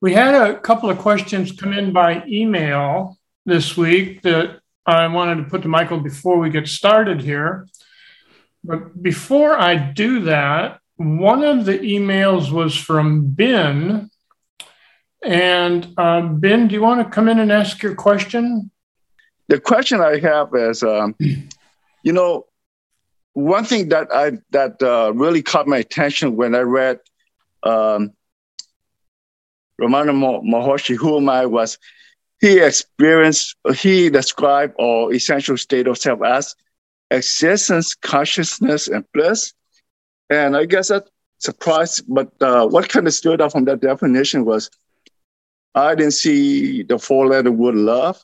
We had a couple of questions come in by email this week that I wanted to put to Michael before we get started here. But before I do that, one of the emails was from Ben. And uh, Ben, do you want to come in and ask your question? The question I have is, um, you know, one thing that I that uh, really caught my attention when I read um, Ramana Maharshi, who I, was he experienced, he described our essential state of self as existence, consciousness, and bliss. And I guess that surprised, but uh, what kind of stood out from that definition was I didn't see the four letter word love.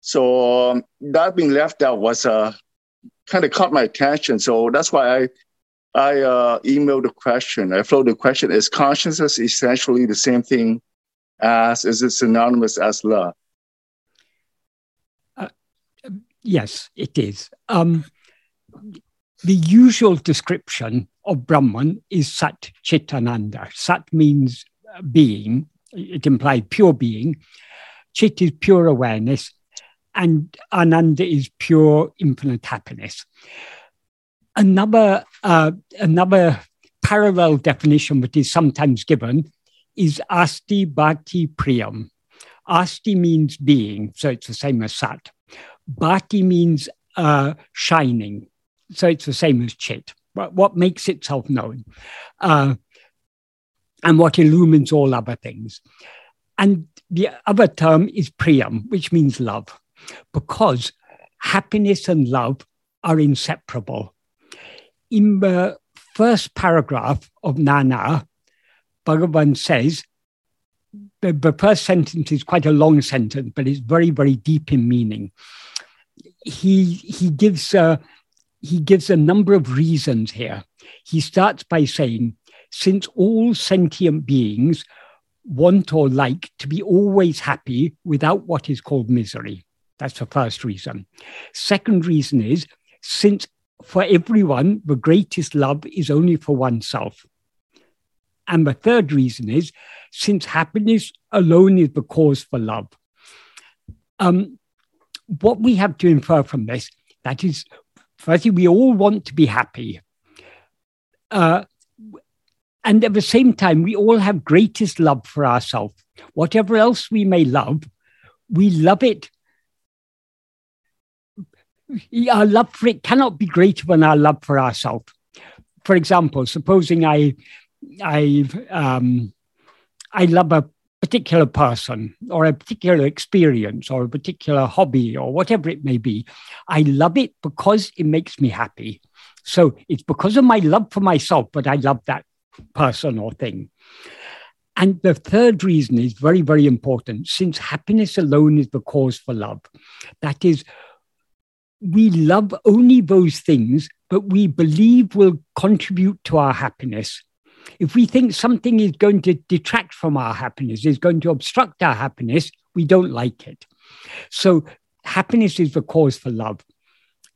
So um, that being left out was uh, kind of caught my attention. So that's why I I uh, emailed the question. I floated the question: Is consciousness essentially the same thing as? Is it synonymous as love? Uh, yes, it is. Um, the usual description of Brahman is Sat Chit Ananda. Sat means being; it implies pure being. Chit is pure awareness, and Ananda is pure infinite happiness another uh, another parallel definition that is sometimes given is asti bhati priyam. Asti means being, so it's the same as sat. Bhati means uh, shining, so it's the same as chit. What, what makes itself known, uh, and what illumines all other things. And the other term is priyam, which means love, because happiness and love are inseparable in the first paragraph of Nan Ar, Bhagavan says, the, the first sentence is quite a long sentence, but it's very, very deep in meaning. He, he, gives, he gives a number of reasons here. He starts by saying, since all sentient beings want or like to be always happy without what is called misery. That's the first reason. Second reason is since for everyone, the greatest love is only for oneself. And the third reason is since happiness alone is the cause for love. Um, what we have to infer from this, that is, firstly, we all want to be happy. Uh, and at the same time, we all have greatest love for ourselves. Whatever else we may love, we love it our love for it cannot be greater than our love for ourselves. For example, supposing I, I, um, I love a particular person or a particular experience or a particular hobby or whatever it may be, I love it because it makes me happy. So it's because of my love for myself, but I love that person or thing. And the third reason is very, very important since happiness alone is the cause for love. That is, we love only those things but we believe will contribute to our happiness. If we think something is going to detract from our happiness, is going to obstruct our happiness, we don't like it. So, happiness is the cause for love.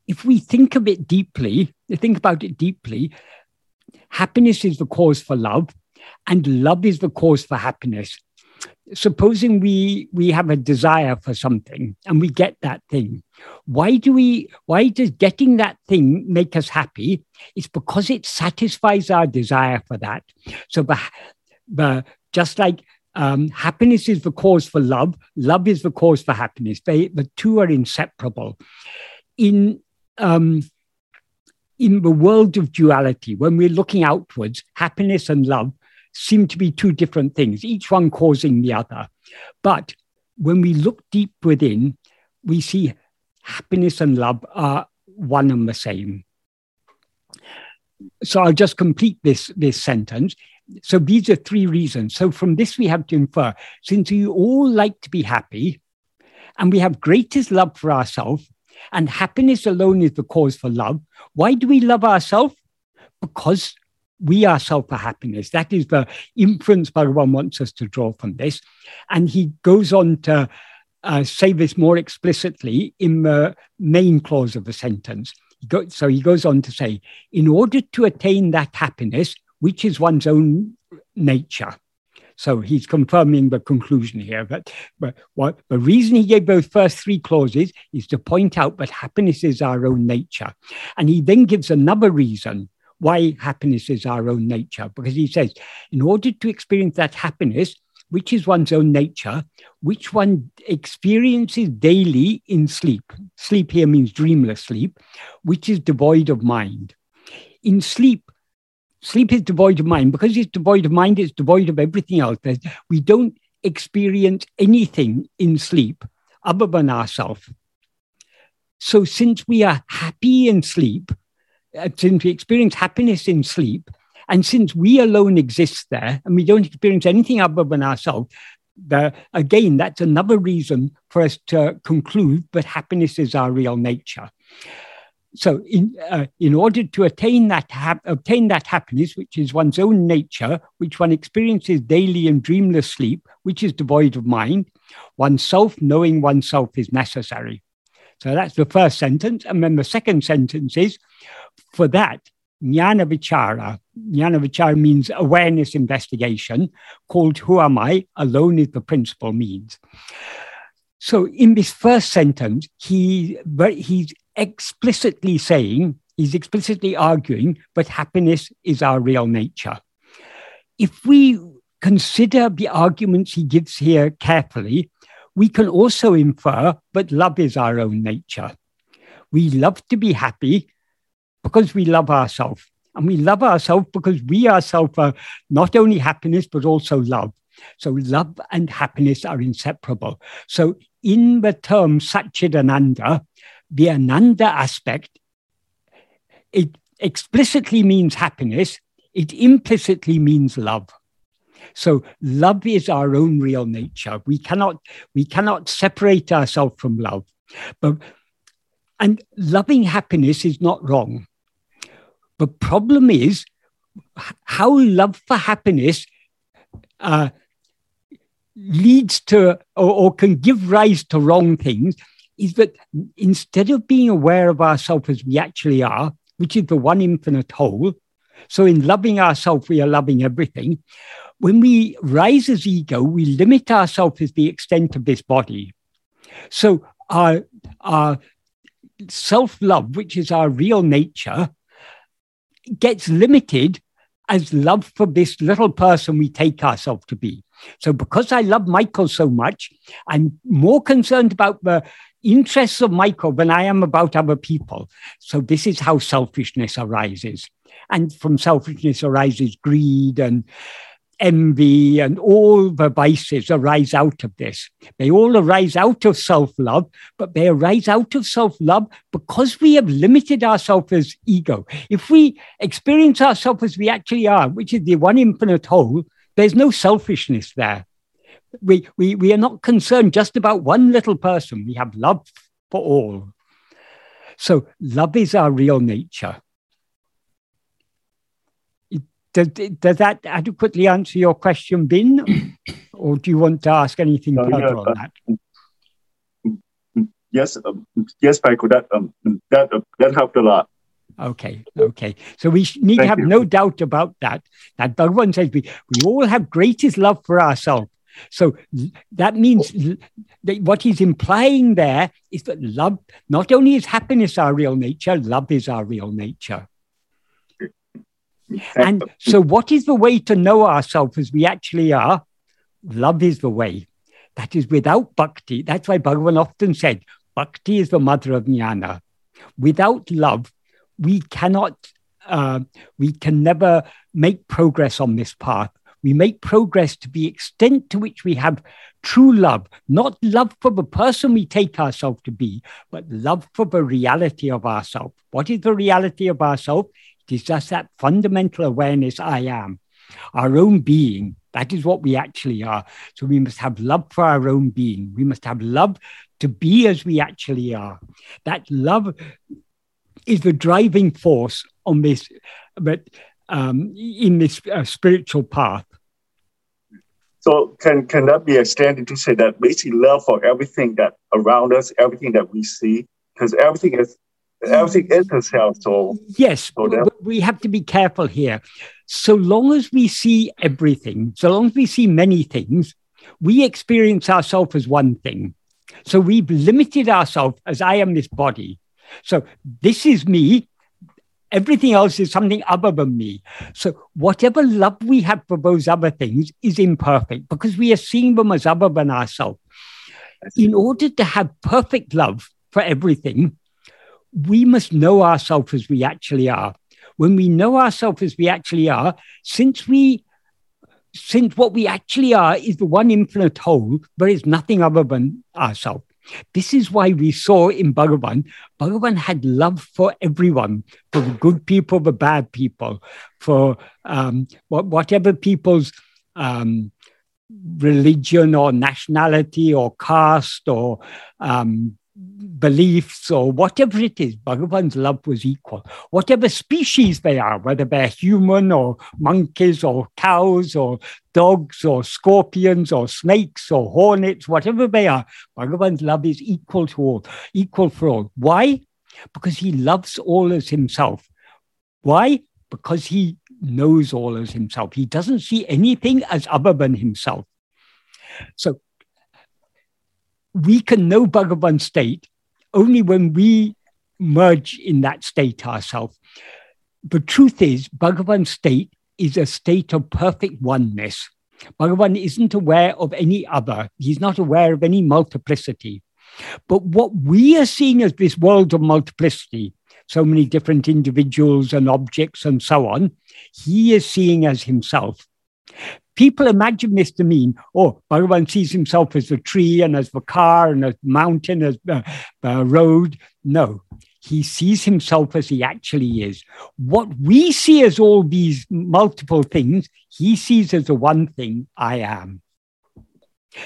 If we think of it deeply, think about it deeply, happiness is the cause for love, and love is the cause for happiness supposing we we have a desire for something and we get that thing why do we why does getting that thing make us happy? It's because it satisfies our desire for that. So the, the just like um, happiness is the cause for love love is the cause for happiness. They the two are inseparable. In um, in the world of duality when we're looking outwards happiness and love seem to be two different things, each one causing the other. But when we look deep within, we see happiness and love are one and the same. So I'll just complete this, this sentence. So these are three reasons. So from this, we have to infer since we all like to be happy and we have greatest love for ourselves, and happiness alone is the cause for love, why do we love ourselves? Because we are self happiness. That is the inference Bhagavan wants us to draw from this. And he goes on to uh, say this more explicitly in the main clause of the sentence. He go, so he goes on to say, in order to attain that happiness, which is one's own nature. So he's confirming the conclusion here. But, but what the reason he gave those first three clauses is to point out that happiness is our own nature. And he then gives another reason why happiness is our own nature, because he says, in order to experience that happiness, which is one's own nature, which one experiences daily in sleep. Sleep here means dreamless sleep, which is devoid of mind. In sleep, Sleep is devoid of mind. Because it's devoid of mind, it's devoid of everything else. We don't experience anything in sleep other than ourselves. So, since we are happy in sleep, since we experience happiness in sleep, and since we alone exist there and we don't experience anything other than ourselves, again, that's another reason for us to conclude that happiness is our real nature. So in uh, in order to attain that hap- obtain that happiness which is one's own nature which one experiences daily in dreamless sleep which is devoid of mind oneself knowing oneself is necessary. So that's the first sentence. And then the second sentence is for that jnana vichara jnana vichara means awareness investigation called who am i alone is the principal means so in this first sentence, he but he's explicitly saying, he's explicitly arguing that happiness is our real nature. If we consider the arguments he gives here carefully, we can also infer that love is our own nature. We love to be happy because we love ourselves. And we love ourselves because we ourselves are not only happiness, but also love. So love and happiness are inseparable. So in the term Satchidananda, the Ananda aspect, it explicitly means happiness, it implicitly means love. So love is our own real nature. We cannot, we cannot separate ourselves from love. But and loving happiness is not wrong. The problem is how love for happiness uh, leads to or, or, can give rise to wrong things is that instead of being aware of ourselves as we actually are, which is the one infinite whole, so in loving ourselves, we are loving everything. When we rise as ego, we limit ourselves as the extent of this body. So our, our self love, which is our real nature, gets limited as love for this little person we take ourselves to be. So, because I love Michael so much, I'm more concerned about the interests of Michael than I am about other people. So this is how selfishness arises. And from selfishness arises greed and envy and all the vices arise out of this. They all arise out of self love, but they arise out of self love because we have limited ourselves as ego. If we experience ourselves as we actually are, which is the one infinite whole, there's no selfishness there we, we, we are not concerned just about one little person. We have love for all. So love is our real nature. Does, does that adequately answer your question, Ben? or do you want to ask anything further yeah, on that? Yes, um, yes, Michael, that, um, that, uh, that helped a lot. Okay, okay. So we need Thank to have you. no doubt about that. That Bhagavan says we, we all have greatest love for ourselves. So that means that what he's implying there is that love, not only is happiness our real nature, love is our real nature. And so, what is the way to know ourselves as we actually are? Love is the way. That is without bhakti. That's why Bhagavan often said, Bhakti is the mother of jnana. Without love, we cannot, uh, we can never make progress on this path we make progress to the extent to which we have true love, not love for the person we take ourselves to be, but love for the reality of ourselves. What is the reality of ourselves? Is just that fundamental awareness I am, our own being. That is what we actually are. So we must have love for our own being. We must have love to be as we actually are. That love is the driving force on this, but um, in this uh, spiritual path. So can can that be extended to say that basically love for everything that around us, everything that we see, because everything is everything is a. So yes, so but we have to be careful here. So long as we see everything, so long as we see many things, we experience ourselves as one thing. So we've limited ourselves as I am this body. So this is me. Everything else is something other than me. So whatever love we have for those other things is imperfect because we are seeing them as other than ourselves. In order to have perfect love for everything, we must know ourselves as we actually are. When we know ourselves as we actually are, since we since what we actually are is the one infinite whole, there is nothing other than ourselves. This is why we saw in Bhagavan, Bhagavan had love for everyone, for the good people, the bad people, for um, whatever people's um, religion or nationality or caste or um, beliefs or whatever it is, Bhagavan's love was equal. Whatever species they are, whether they're human or monkeys or cows or dogs or scorpions or snakes or hornets, whatever they are, Bhagavan's love is equal to all, equal for all. Why? Because he loves all as himself. Why? Because he knows all as himself. He doesn't see anything as other than himself. So we can know Bhagavan state only when we merge in that state ourselves. The truth is, Bhagavan state is a state of perfect oneness. Bhagavan isn't aware of any other, he's not aware of any multiplicity. But what we are seeing as this world of multiplicity, so many different individuals and objects and so on, he is seeing as himself. People imagine Mr. mean, oh, Bhagavan sees himself as a tree and as the car and as mountain, as a, a road. No, he sees himself as he actually is. What we see as all these multiple things, he sees as the one thing I am.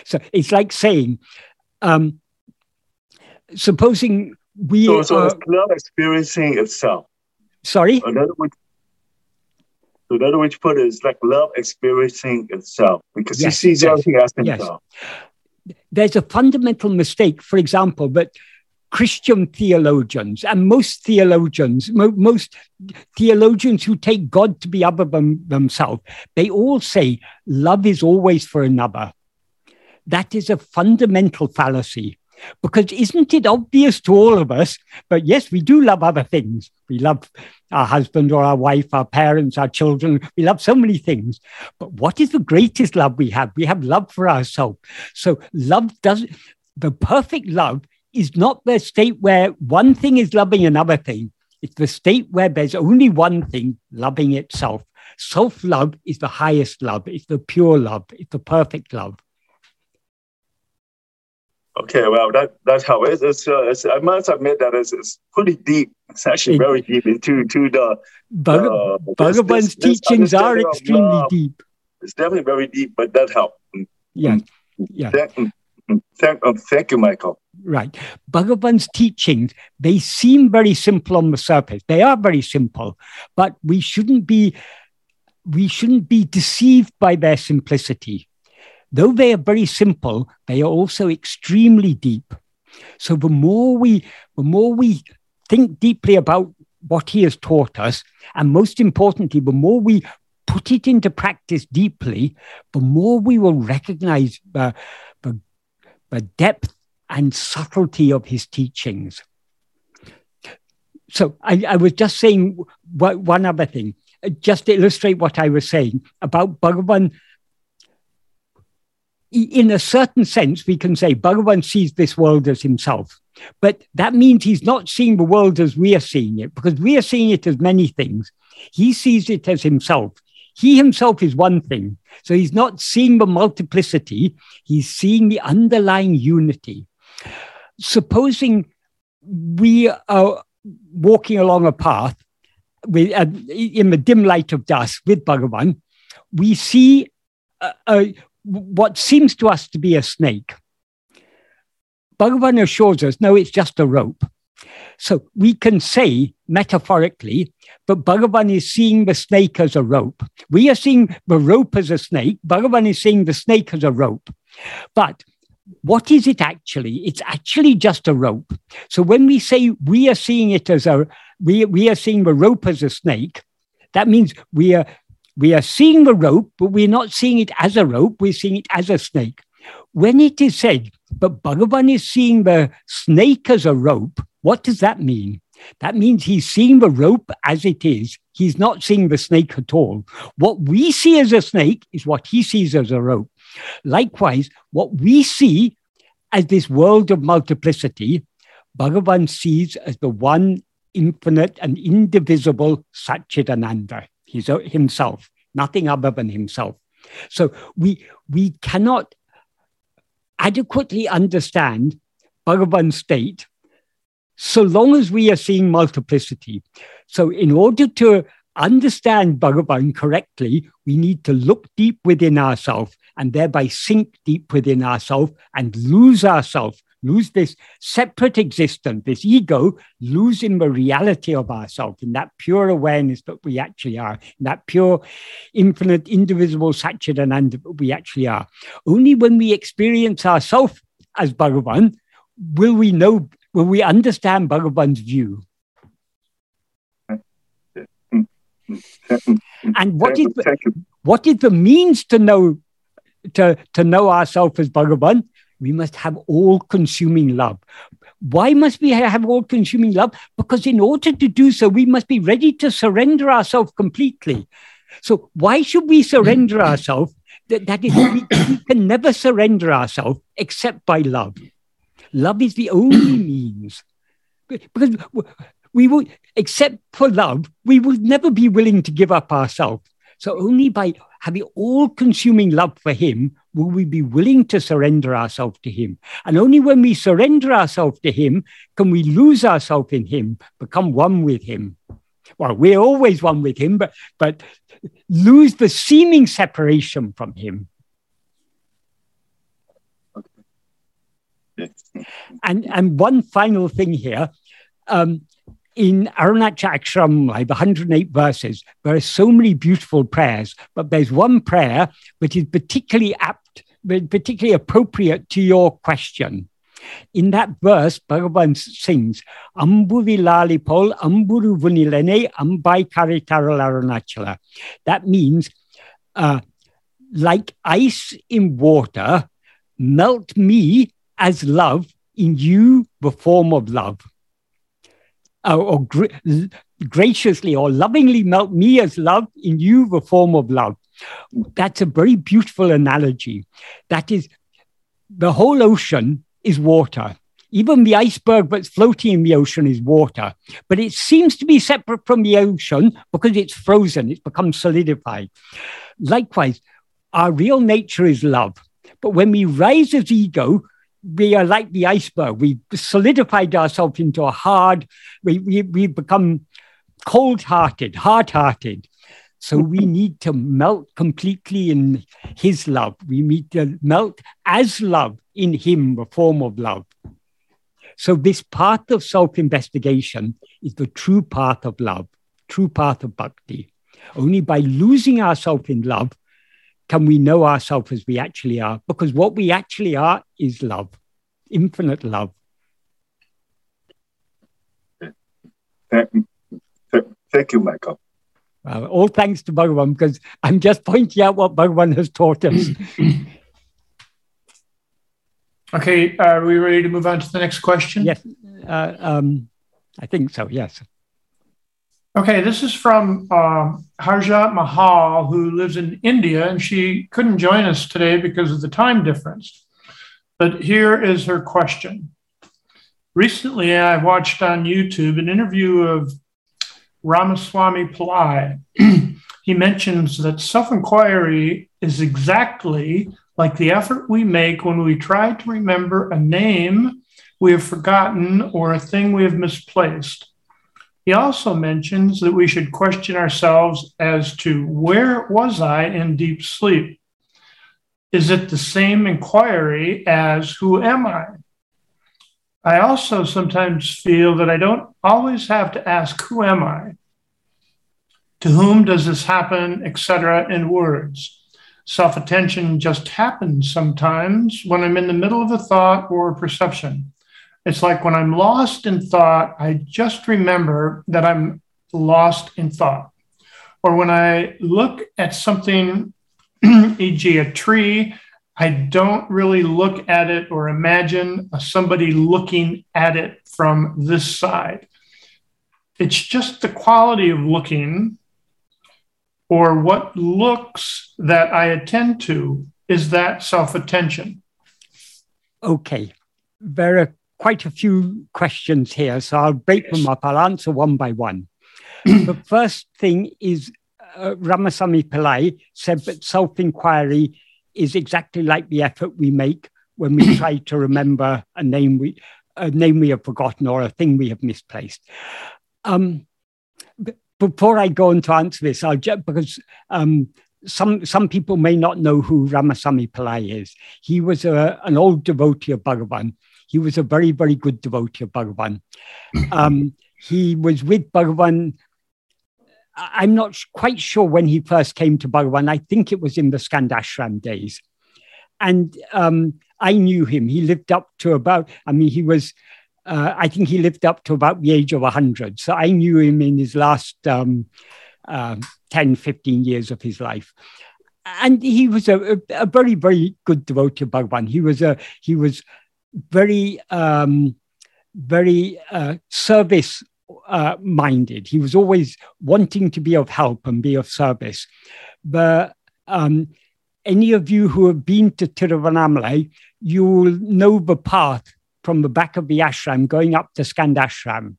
So it's like saying, um, supposing we. So, so it's love experiencing itself. Sorry? In other words, so the other way to put it is like love experiencing itself because yes, he sees yes, everything as himself. Yes. There's a fundamental mistake, for example, that Christian theologians and most theologians, mo- most theologians who take God to be other than themselves, they all say love is always for another. That is a fundamental fallacy. Because isn't it obvious to all of us? But yes, we do love other things. We love our husband or our wife, our parents, our children. We love so many things. But what is the greatest love we have? We have love for ourselves. So love does the perfect love is not the state where one thing is loving another thing. It's the state where there's only one thing loving itself. Self love is the highest love, it's the pure love, it's the perfect love. Okay, well, that that's how it is. It's, uh, it's, I must admit that it's, it's pretty deep. It's actually very deep into to the Bhag- uh, Bhagavan's teachings this are extremely uh, deep. It's definitely very deep, but that helped. Yeah, mm, yeah. Thank, mm, thank, um, thank you, Michael. Right. Bhagavan's teachings, they seem very simple on the surface. They are very simple, but we shouldn't be we shouldn't be deceived by their simplicity though they are very simple, they are also extremely deep. So the more we, the more we think deeply about what he has taught us, and most importantly, the more we put it into practice deeply, the more we will recognize the, the, the depth and subtlety of his teachings. So I, I was just saying one other thing, just to illustrate what I was saying about Bhagavan in a certain sense, we can say Bhagavan sees this world as himself. But that means he's not seeing the world as we are seeing it, because we are seeing it as many things. He sees it as himself. He himself is one thing. So he's not seeing the multiplicity, he's seeing the underlying unity. Supposing we are walking along a path with, uh, in the dim light of dusk with Bhagavan, we see a, a, what seems to us to be a snake. Bhagavan assures us, no, it's just a rope. So we can say metaphorically, but Bhagavan is seeing the snake as a rope. We are seeing the rope as a snake. Bhagavan is seeing the snake as a rope. But what is it actually? It's actually just a rope. So when we say we are seeing it as a we, we are seeing the rope as a snake, that means we are we are seeing the rope, but we're not seeing it as a rope, we're seeing it as a snake. When it is said, but Bhagavan is seeing the snake as a rope, what does that mean? That means he's seeing the rope as it is. He's not seeing the snake at all. What we see as a snake is what he sees as a rope. Likewise, what we see as this world of multiplicity, Bhagavan sees as the one infinite and indivisible Satchidananda. He's himself, nothing other than himself. So we, we cannot adequately understand Bhagavan's state so long as we are seeing multiplicity. So, in order to understand Bhagavan correctly, we need to look deep within ourselves and thereby sink deep within ourselves and lose ourselves, lose this separate existence, this ego, losing the reality of ourselves in that pure awareness that we actually are, in that pure, infinite, indivisible Satchidananda that we actually are. Only when we experience ourselves as Bhagavan will we know will we understand Bhagavan's view? and what is the, what is the means to know to, to know ourselves as Bhagavan? We must have all-consuming love. Why must we have all-consuming love? Because in order to do so, we must be ready to surrender ourselves completely. So why should we surrender mm. ourselves? That, that is, we, we can never surrender ourselves except by love. Love is the only means. Because we would, except for love, we would never be willing to give up ourselves. So only by having all consuming love for Him will we be willing to surrender ourselves to Him. And only when we surrender ourselves to Him can we lose ourselves in Him, become one with Him. Well, we're always one with Him, but, but lose the seeming separation from Him. Okay. and and one final thing here. Um, in Arunachakshram, like 108 verses, there are so many beautiful prayers, but there's one prayer which is particularly apt, particularly appropriate to your question. In that verse, Bhagavan sings, Amburi lalipol, amburu vunilene, ambai karitaral arunachala. That means, uh, like ice in water, melt me as love in you the form of love. Uh, or gra- graciously or lovingly melt me as love in you the form of love. That's a very beautiful analogy. That is, the whole ocean is water. Even the iceberg that's floating in the ocean is water, but it seems to be separate from the ocean because it's frozen, it's become solidified. Likewise, our real nature is love. But when we rise as ego, we are like the iceberg. We've solidified ourselves into a hard, we, we, we become cold hearted, hard hearted. So we need to melt completely in his love. We need to melt as love in him, the form of love. So this path of self-investigation is the true path of love, true path of bhakti. Only by losing ourselves in love can we know ourselves as we actually are? Because what we actually are is love, infinite love. Thank you, Michael. Well, all thanks to Bhagavan, because I'm just pointing out what Bhagavan has taught us. okay, are we ready to move on to the next question? Yes, uh, um, I think so, yes. Okay, this is from uh, Harja Mahal, who lives in India, and she couldn't join us today because of the time difference. But here is her question. Recently, I watched on YouTube an interview of Ramaswamy Pillai. he mentions that self inquiry is exactly like the effort we make when we try to remember a name we have forgotten or a thing we have misplaced. He also mentions that we should question ourselves as to where was I in deep sleep? Is it the same inquiry as who am I? I also sometimes feel that I don't always have to ask who am I? To whom does this happen, etc., in words. self attention just happens sometimes when I'm in the middle of a thought or a perception. It's like when I'm lost in thought, I just remember that I'm lost in thought. Or when I look at something, e.g., a tree, I don't really look at it or imagine somebody looking at it from this side. It's just the quality of looking or what looks that I attend to is that self attention. Okay. Are quite a few questions here, so I'll break yes. them up. I'll answer one by one. the first thing is uh, Ramasamy Pillai said that self inquiry is exactly like the effort we make when we try to remember a name we a name we have forgotten or a thing we have misplaced. Um, before I go on to answer this, I'll just because um, some some people may not know who Ramasamy Pillai is. He was a, an old devotee of Bhagavan. He was a very very good devotee of Bhagavan. Um, he was with Bhagavan I'm not quite sure when he first came to Bhagavan. I think it was in the Skandashram days. And um, I knew him. He lived up to about, I mean, he was, uh, I think he lived up to about the age of 100. So I knew him in his last um, uh, 10, 15 years of his life. And he was a, a, a very, very good devotee of Bhagavan. He was a, he was very, um, very uh, service uh, minded. He was always wanting to be of help and be of service. But um, any of you who have been to Tiruvannamalai, you will know the path from the back of the ashram going up to Skandashram.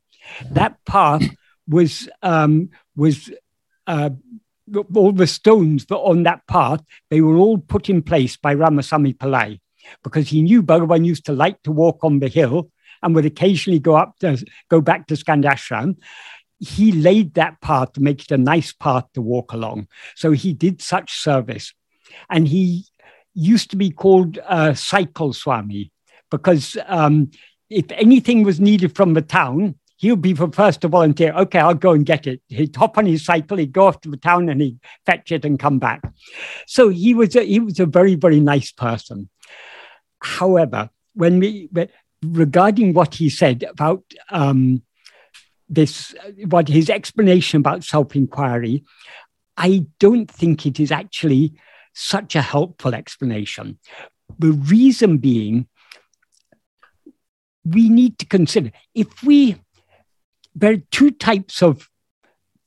That path was um, was uh, all the stones that on that path they were all put in place by Ramasamy Pillai because he knew Bhagavan used to like to walk on the hill and would occasionally go up to go back to Skandashram, he laid that path to make it a nice path to walk along. So he did such service. And he used to be called uh, Cycle Swami because um, if anything was needed from the town, he would be the first to volunteer. Okay, I'll go and get it. He'd hop on his cycle, he'd go off to the town and he'd fetch it and come back. So he was a, he was a very, very nice person. However, when we regarding what he said about um, this, what his explanation about self inquiry, I don't think it is actually such a helpful explanation. The reason being, we need to consider if we, there are two types of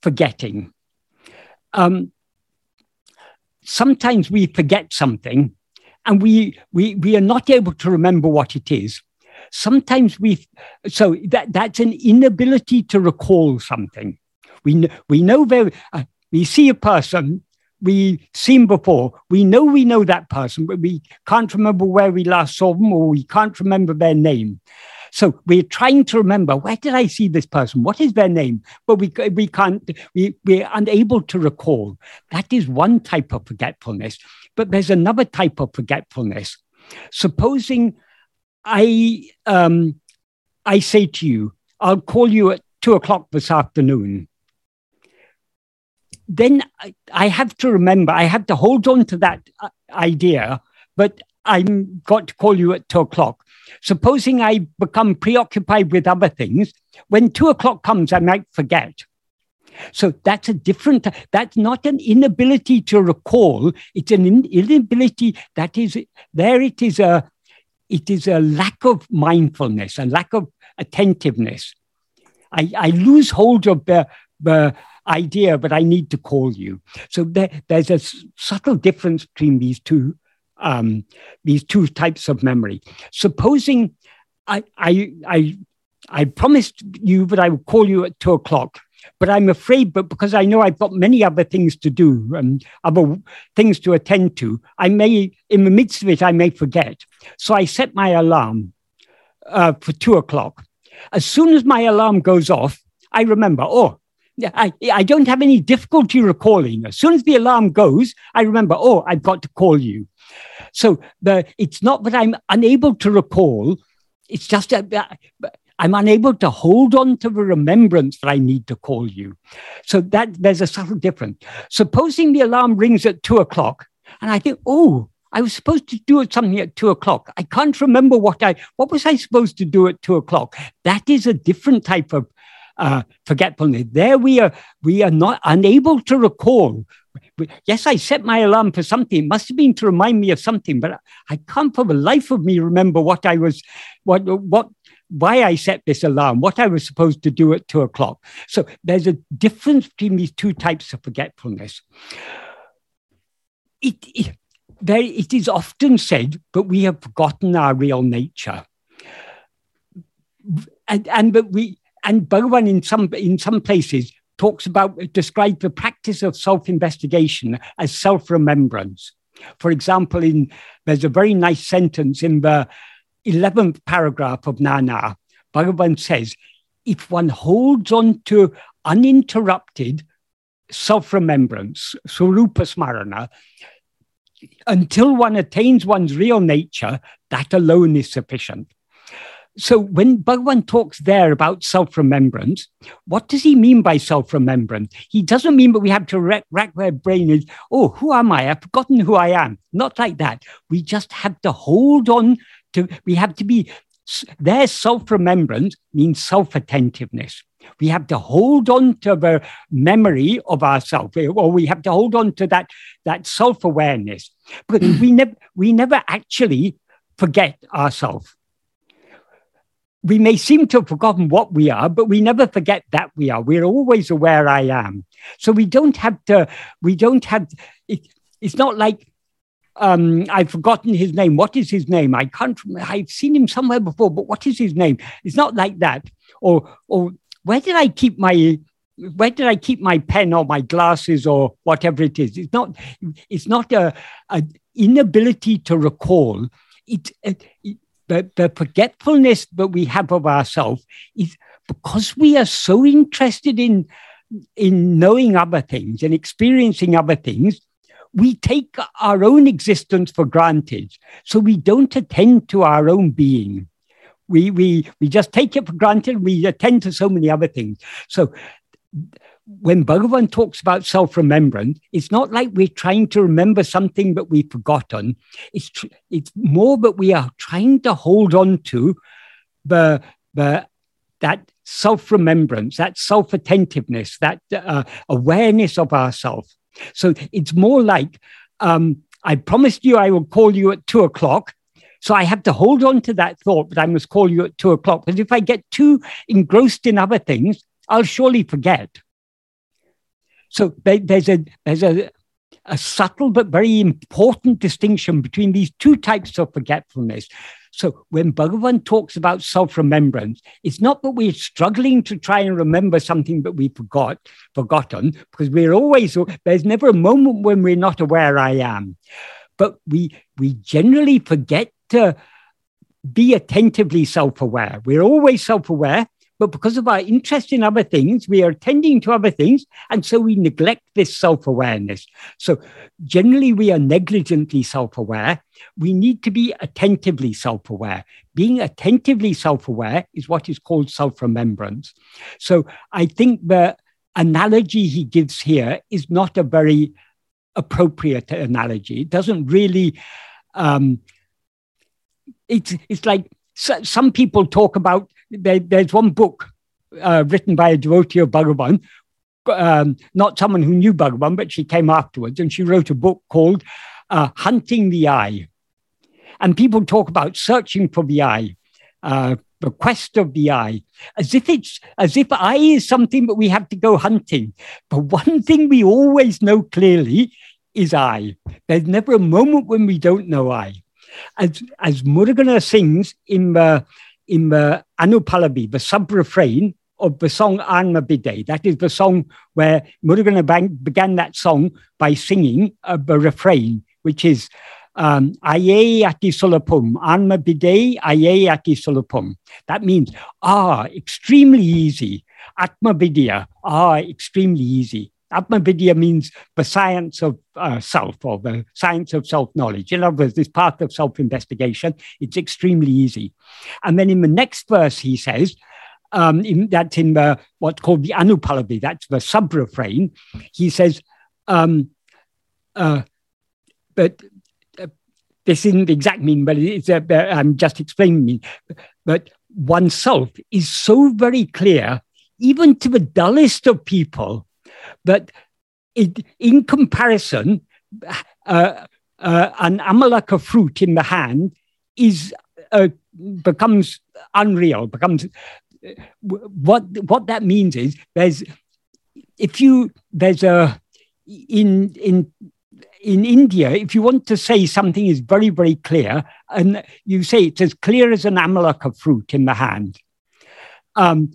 forgetting. Um, sometimes we forget something and we, we, we are not able to remember what it is sometimes we so that that's an inability to recall something we we know very uh, we see a person we seen before we know we know that person but we can't remember where we last saw them or we can't remember their name so we're trying to remember where did I see this person? What is their name? But we, we can't, we, we're unable to recall. That is one type of forgetfulness. But there's another type of forgetfulness. Supposing I um, I say to you, I'll call you at two o'clock this afternoon. Then I, I have to remember, I have to hold on to that uh, idea, but I'm got to call you at two o'clock. Supposing I become preoccupied with other things, when two o'clock comes, I might forget. So that's a different, that's not an inability to recall. It's an inability that is, there it is a, it is a lack of mindfulness, a lack of attentiveness. I, I lose hold of the, the idea, but I need to call you. So there, there's a subtle difference between these two um, these two types of memory. Supposing I, I, I, I promised you that I would call you at two o'clock, but I'm afraid, but because I know I've got many other things to do and other things to attend to, I may, in the midst of it, I may forget. So I set my alarm uh, for two o'clock. As soon as my alarm goes off, I remember, oh, I, I don't have any difficulty recalling. As soon as the alarm goes, I remember, oh, I've got to call you. So the, it's not that I'm unable to recall. It's just that I'm unable to hold on to the remembrance that I need to call you. So that there's a subtle difference. Supposing the alarm rings at two o'clock And I think, oh, I was supposed to do something at two o'clock. I can't remember what I what was I supposed to do at two o'clock. That is a different type of uh, forgetfulness. There we are we are not unable to recall. Yes, I set my alarm for something. It must have been to remind me of something, but I can't for the life of me remember what I was, what what why I set this alarm, what I was supposed to do at two o'clock. So there's a difference between these two types of forgetfulness. It, it, there, it is often said, but we have forgotten our real nature. And, and but we and Bhagavan in some in some places talks about describe the practice of self-investigation as self-remembrance. For example, in there's a very nice sentence in the 11th paragraph of Nan Ar. Bhagavan says, if one holds on to uninterrupted self-remembrance, Swarupa Smarana, until one attains one's real nature, that alone is sufficient. So when Bhagavan talks there about self-remembrance, what does he mean by self-remembrance? He doesn't mean that we have to rack, rack our brain oh, who am I? I've forgotten who I am. Not like that. We just have to hold on to, we have to be, their self-remembrance means self-attentiveness. We have to hold on to the memory of ourselves, or we have to hold on to that, that self-awareness. Because we never we never actually forget ourselves. We may seem to have forgotten what we are, but we never forget that we are. We're always aware I am. So we don't have to, we don't have, it, it's not like um, I've forgotten his name. What is his name? I can't. I've seen him somewhere before, but what is his name? It's not like that. Or, or where did I keep my where did I keep my pen or my glasses or whatever it is? It's not. It's not a, a inability to recall. It, it, the, the forgetfulness that we have of ourselves is because we are so interested in in knowing other things and experiencing other things we take our own existence for granted. So we don't attend to our own being. We, we, we just take it for granted. We attend to so many other things. So when Bhagavan talks about self remembrance, it's not like we're trying to remember something that we've forgotten. It's, tr- it's more that we are trying to hold on to the, the, that self remembrance, that self attentiveness, that uh, awareness of ourselves. So it's more like um, I promised you I will call you at two o'clock. So I have to hold on to that thought that I must call you at two o'clock. Because if I get too engrossed in other things, I'll surely forget. So there's a there's a, a subtle but very important distinction between these two types of forgetfulness. So when Bhagavan talks about self-remembrance, it's not that we're struggling to try and remember something that we forgot, forgotten, because we're always, there's never a moment when we're not aware I am. But we, we generally forget to be attentively self-aware. We're always self-aware, but because of our interest in other things, we are tending to other things. And so we neglect this self awareness. So generally, we are negligently self aware. We need to be attentively self aware. Being attentively self aware is what is called self remembrance. So I think the analogy he gives here is not a very appropriate analogy. It doesn't really. Um, it's, it's like so, some people talk about there, there's one book uh, written by a devotee of Bhagavan, um, not someone who knew Bhagavan, but she came afterwards, and she wrote a book called uh, Hunting the I. And people talk about searching for the I, uh, the quest of the I, as if it's as if I is something that we have to go hunting. But one thing we always know clearly is I. There's never a moment when we don't know I. As as Muruganar sings in the in the Anupallavi, the sub-refrain of the song Anma. That is the song where Murugan began that song by singing uh, the refrain, which is um, Aye ati solapum, Anma Aye ati solapum. That means, ah, extremely easy. Atma Vidya, ah, extremely easy. Atmavidya means the science of uh, self or the science of self knowledge. In other words, this path of self investigation, it's extremely easy. And then in the next verse, he says, um, in, that's in the, what's called the Anupallavi, that's the sub refrain. He says, um, uh, but uh, this isn't the exact meaning, but it's uh, I'm just explaining me. But oneself is so very clear, even to the dullest of people, that it, in comparison, uh, uh, an amalaka fruit in the hand is uh, becomes unreal. Becomes what what that means is there's if you there's a in in in India, if you want to say something is very, very clear, and you say it's as clear as an amalaka fruit in the hand. Um,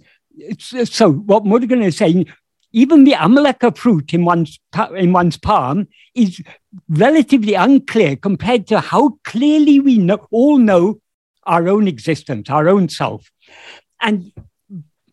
so what Murugan is saying, even the amalaka fruit in one's, in one's palm is relatively unclear compared to how clearly we know, all know our own existence, our own self. And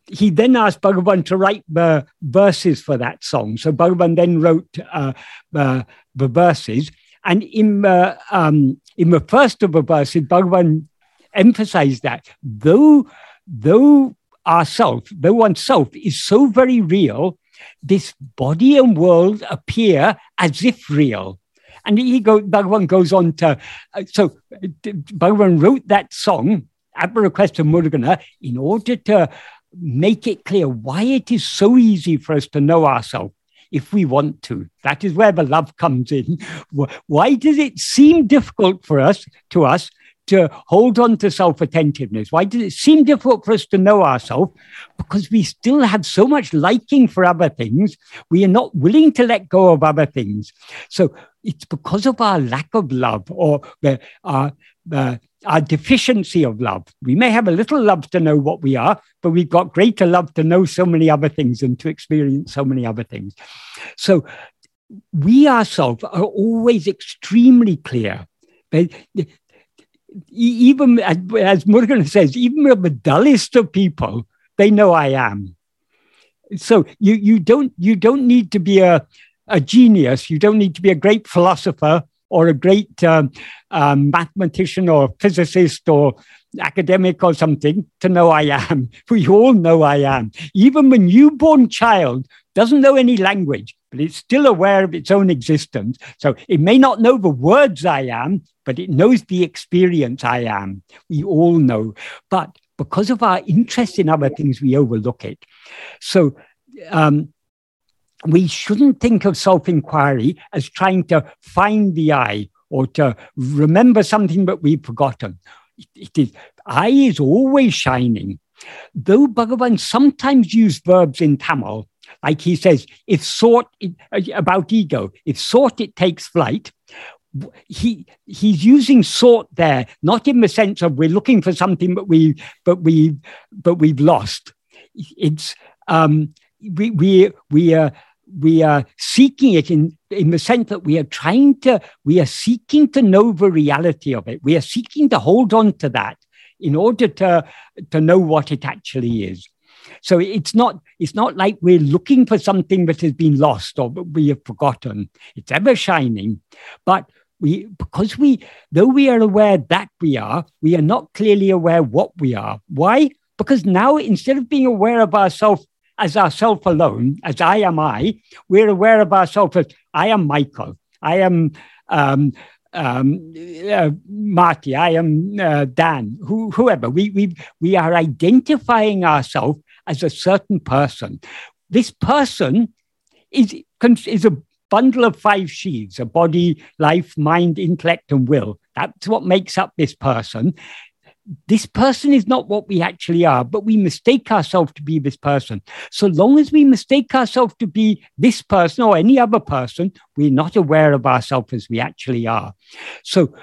he then asked Bhagavan to write the verses for that song. So Bhagavan then wrote uh, the verses. And in, um, in the first of the verses, Bhagavan emphasized that though, though ourself, though oneself is so very real, this body and world appear as if real. And he go, Bhagavan goes on to, uh, so Bhagavan wrote that song at the request of Muruganar in order to make it clear why it is so easy for us to know ourselves if we want to. That is where the love comes in. Why does it seem difficult for us, to us, to hold on to self attentiveness? Why does it seem difficult for us to know ourselves? Because we still have so much liking for other things. We are not willing to let go of other things. So it's because of our lack of love or the, our, uh, our deficiency of love. We may have a little love to know what we are, but we've got greater love to know so many other things and to experience so many other things. So we ourselves are always extremely clear. Even as Murugan says, even the dullest of people, they know I am. So you, you don't you don't need to be a, a genius. You don't need to be a great philosopher or a great um, um, mathematician or physicist or academic or something to know I am. We all know I am. Even a newborn child doesn't know any language, but it's still aware of its own existence. So it may not know the words I am, but it knows the experience I am. We all know. But because of our interest in other things, we overlook it. So um, we shouldn't think of self inquiry as trying to find the I or to remember something that we've forgotten. It is I is always shining. Though Bhagavan sometimes used verbs in Tamil, like he says, if sought about ego, if sought it takes flight, he he's using sought there, not in the sense of we're looking for something, but we but we but we've lost. It's um, we we we are we are seeking it in, in the sense that we are trying to, we are seeking to know the reality of it. We are seeking to hold on to that in order to, to know what it actually is. So it's not, it's not like we're looking for something that has been lost or we have forgotten. It's ever shining. But we, because we, though we are aware that we are, we are not clearly aware what we are. Why? Because now instead of being aware of ourselves as ourself alone, as I am I, we're aware of ourselves as I am Michael, I am um, um, uh, Marty, I am uh, Dan, who, whoever. We, we, we are identifying ourselves as a certain person. This person is, is a bundle of five sheaths a body, life, mind, intellect, and will. That's what makes up this person this person is not what we actually are, but we mistake ourselves to be this person. So long as we mistake ourselves to be this person or any other person, we're not aware of ourselves as we actually are. So,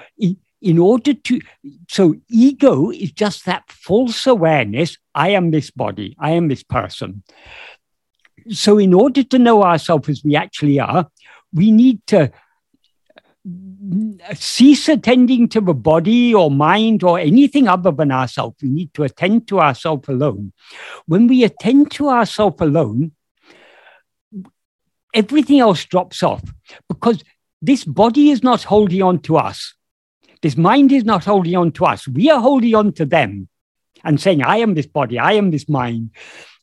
in order to, so ego is just that false awareness I am this body, I am this person. So, in order to know ourselves as we actually are, we need to uh, cease attending to the body or mind or anything other than ourselves. We need to attend to ourselves alone. When we attend to ourselves alone, everything else drops off because this body is not holding on to us. This mind is not holding on to us. We are holding on to them and saying, I am this body, I am this mind.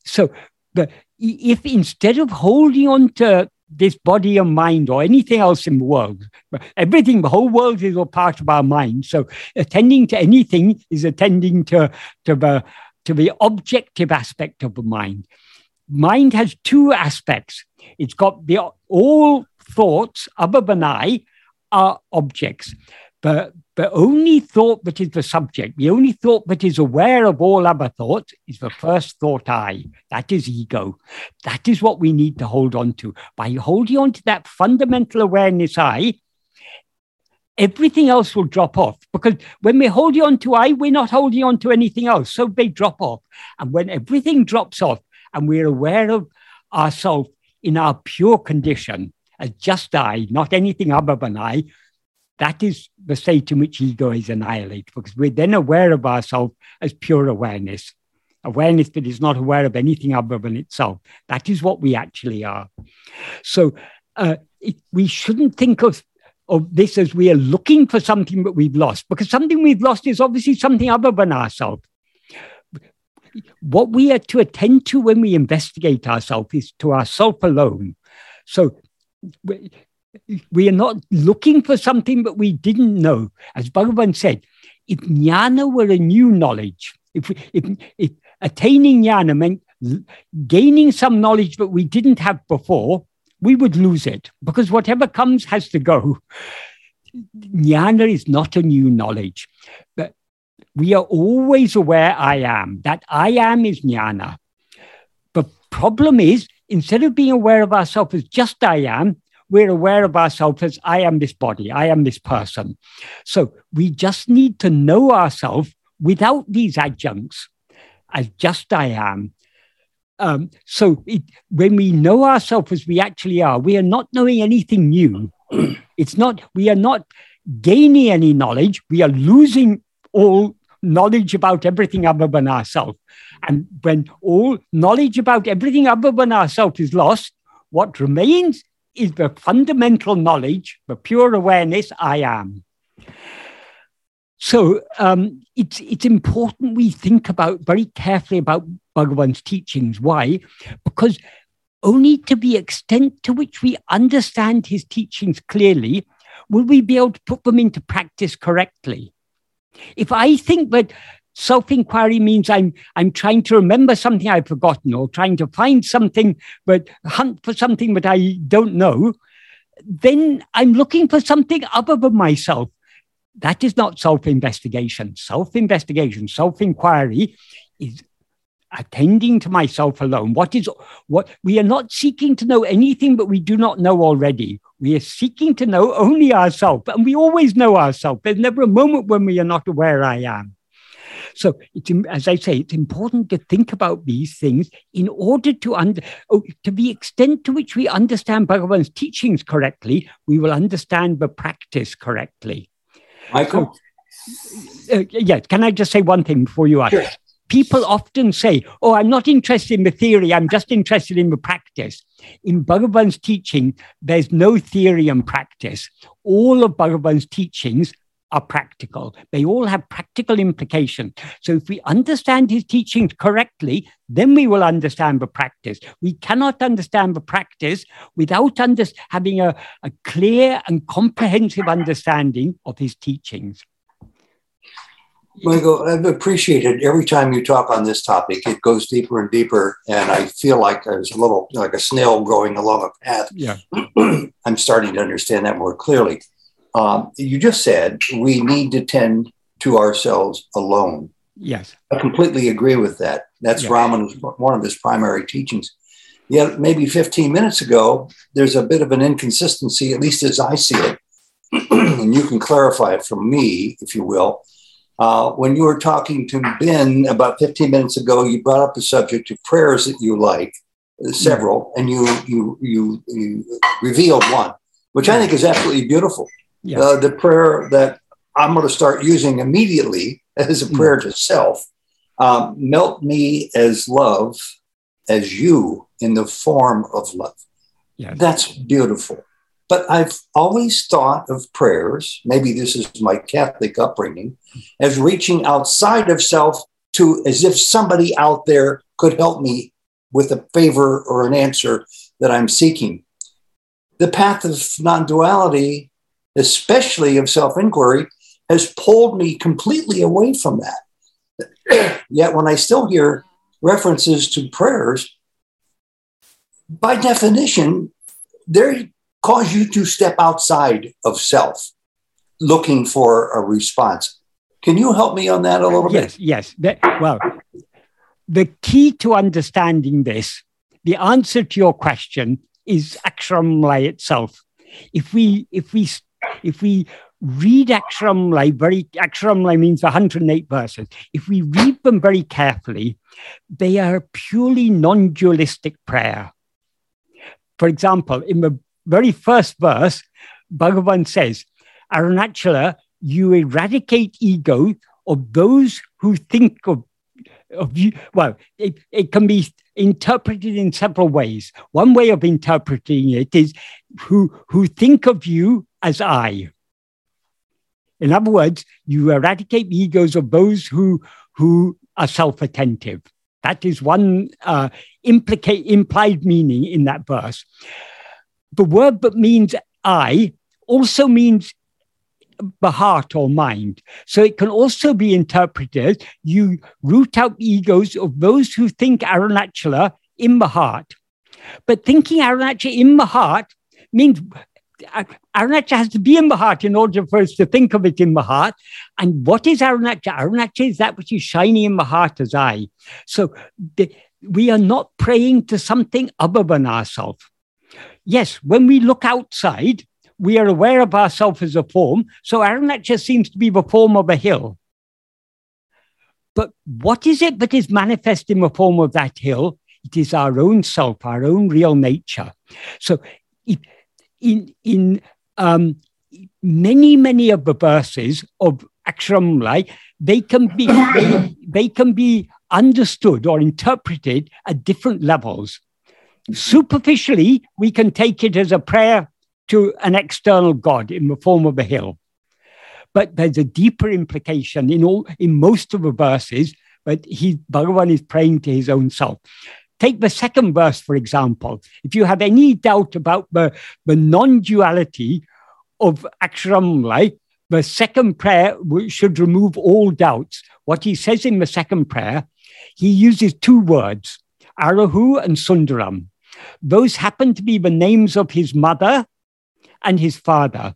So, but if instead of holding on to this body and mind or anything else in the world. Everything, the whole world is a part of our mind. So attending to anything is attending to, to, the, to the objective aspect of the mind. Mind has two aspects. It's got the all thoughts other than I are objects. But the only thought that is the subject, the only thought that is aware of all other thoughts is the first thought I. That is ego. That is what we need to hold on to. By holding on to that fundamental awareness I, everything else will drop off. Because when we're holding on to I, we're not holding on to anything else. So they drop off. And when everything drops off and we're aware of ourselves in our pure condition, as just I, not anything other than I, that is the state in which ego is annihilated because we're then aware of ourselves as pure awareness, awareness that is not aware of anything other than itself. That is what we actually are. So uh, it, we shouldn't think of, of this as we are looking for something that we've lost because something we've lost is obviously something other than ourselves. What we are to attend to when we investigate ourselves is to ourself alone. So we are not looking for something that we didn't know. As Bhagavan said, if jnana were a new knowledge, if, if, if attaining jnana meant gaining some knowledge that we didn't have before, we would lose it because whatever comes has to go. Jnana is not a new knowledge. But we are always aware I am. That I am is jnana. The problem is, instead of being aware of ourselves as just I am, we're aware of ourselves as I am this body, I am this person. So we just need to know ourselves without these adjuncts as just I am. Um, so it, when we know ourselves as we actually are, we are not knowing anything new. it's not, we are not gaining any knowledge. We are losing all knowledge about everything other than ourselves. And when all knowledge about everything other than ourselves is lost, what remains is the fundamental knowledge, the pure awareness I am. So um, it's it's important we think about very carefully about Bhagavan's teachings. Why? Because only to the extent to which we understand his teachings clearly will we be able to put them into practice correctly. If I think that self-inquiry means I'm I'm trying to remember something I've forgotten or trying to find something but hunt for something that I don't know, then I'm looking for something other than myself. That is not self-investigation. Self-investigation, self-inquiry is attending to myself alone. What is what we are not seeking to know anything that we do not know already. We are seeking to know only ourselves, and we always know ourselves. There's never a moment when we are not aware I am. So, it's, as I say, it's important to think about these things in order to under, oh, to the extent to which we understand Bhagavan's teachings correctly, we will understand the practice correctly. Michael, so, uh, yeah, can I just say one thing before you ask? Sure. People often say, "Oh, I'm not interested in the theory. I'm just interested in the practice." In Bhagavan's teaching, there's no theory and practice. All of Bhagavan's teachings are practical. They all have practical implications. So if we understand his teachings correctly, then we will understand the practice. We cannot understand the practice without under- having a, a clear and comprehensive understanding of his teachings. Michael, I've appreciated every time you talk on this topic, it goes deeper and deeper. And I feel like there's a little like a snail going along a path. Yeah. I'm starting to understand that more clearly. Um, you just said we need to tend to ourselves alone. Yes. I completely agree with that. That's yes. Raman's one of his primary teachings. Yet, maybe 15 minutes ago, there's a bit of an inconsistency, at least as I see it. and you can clarify it for me, if you will. Uh, when you were talking to Ben about 15 minutes ago, you brought up the subject of prayers that you like, uh, several, and you, you, you, you revealed one, which I think is absolutely beautiful yeah. uh, the prayer that I'm going to start using immediately as a prayer mm-hmm. to self. Um, melt me as love, as you in the form of love. Yes. That's beautiful. But I've always thought of prayers, maybe this is my Catholic upbringing, as reaching outside of self to as if somebody out there could help me with a favor or an answer that I'm seeking. the path of non duality, especially of self inquiry, has pulled me completely away from that. Yet when I still hear references to prayers, by definition, they cause you to step outside of self looking for a response. Can you help me on that a little yes, bit? Yes, yes. Well, the key to understanding this, the answer to your question is Aksharamala itself. If we if we if we read Aksharamala very Aksharamala means 108 verses. If we read them very carefully, they are purely non-dualistic prayer. For example, in the very first verse, Bhagavan says, Arunachala, you eradicate ego of those who think of, of you. Well, it, it can be interpreted in several ways. One way of interpreting it is who, who think of you as I. In other words, you eradicate the egos of those who, who are self attentive. That is one uh, implicate, implied meaning in that verse. The word that means I also means the heart or mind. So it can also be interpreted you root out the egos of those who think Arunachala in the heart. But thinking Arunachala in the heart means Arunachala has to be in the heart in order for us to think of it in the heart. And what is Arunachala? Arunachala is that which is shining in the heart as I. So the, we are not praying to something other than ourselves. Yes, when we look outside, we are aware of ourselves as a form. So Arunachala seems to be the form of a hill. But what is it that is manifest in the form of that hill? It is our own self, our own real nature. So in, in um, many, many of the verses of Aksharamala, they can be they, they can be understood or interpreted at different levels. Superficially, we can take it as a prayer to an external God in the form of a hill. But there's a deeper implication in all in most of the verses, but he Bhagavan is praying to his own self. Take the second verse, for example. If you have any doubt about the, the non-duality of Aksharamala, the second prayer should remove all doubts. What he says in the second prayer, he uses two words, Arahu and Sundaram. Those happen to be the names of his mother and his father.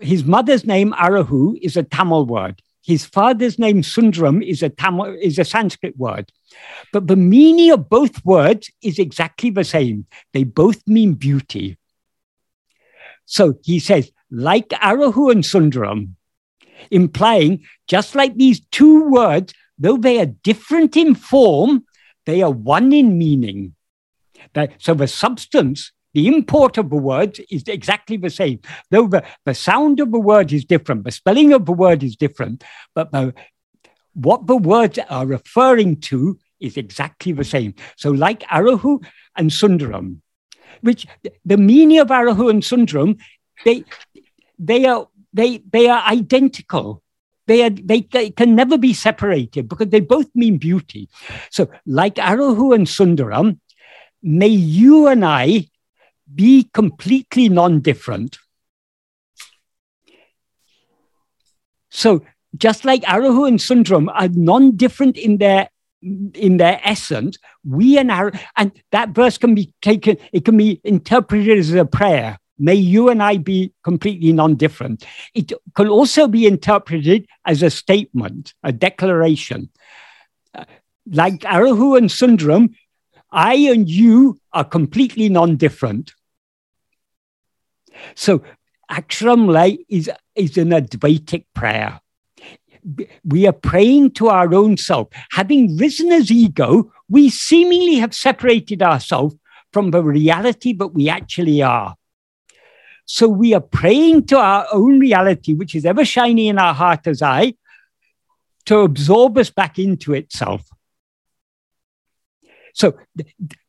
His mother's name, Arahu, is a Tamil word. His father's name, Sundaram, is a, Tamil, is a Sanskrit word. But the meaning of both words is exactly the same. They both mean beauty. So he says, like Arahu and Sundaram, implying just like these two words, though they are different in form, they are one in meaning. So the substance the import of the word is exactly the same, though the, the sound of the word is different, the spelling of the word is different, but the, what the words are referring to is exactly the same. So, like Arahu and Sundaram, which the meaning of Arahu and Sundaram, they, they, are, they, they are identical. They, are, they, they can never be separated because they both mean beauty. So, like Arahu and Sundaram, may you and I be completely non-different. So just like Arahu and Sundram are non-different in their in their essence, we and our and that verse can be taken, it can be interpreted as a prayer. May you and I be completely non-different. It can also be interpreted as a statement, a declaration. Uh, like Arahu and Sundram, I and you are completely non-different. So Aksharamala is, is an Advaitic prayer. We are praying to our own self. Having risen as ego, we seemingly have separated ourselves from the reality that we actually are. So we are praying to our own reality, which is ever shining in our heart as I, to absorb us back into itself. So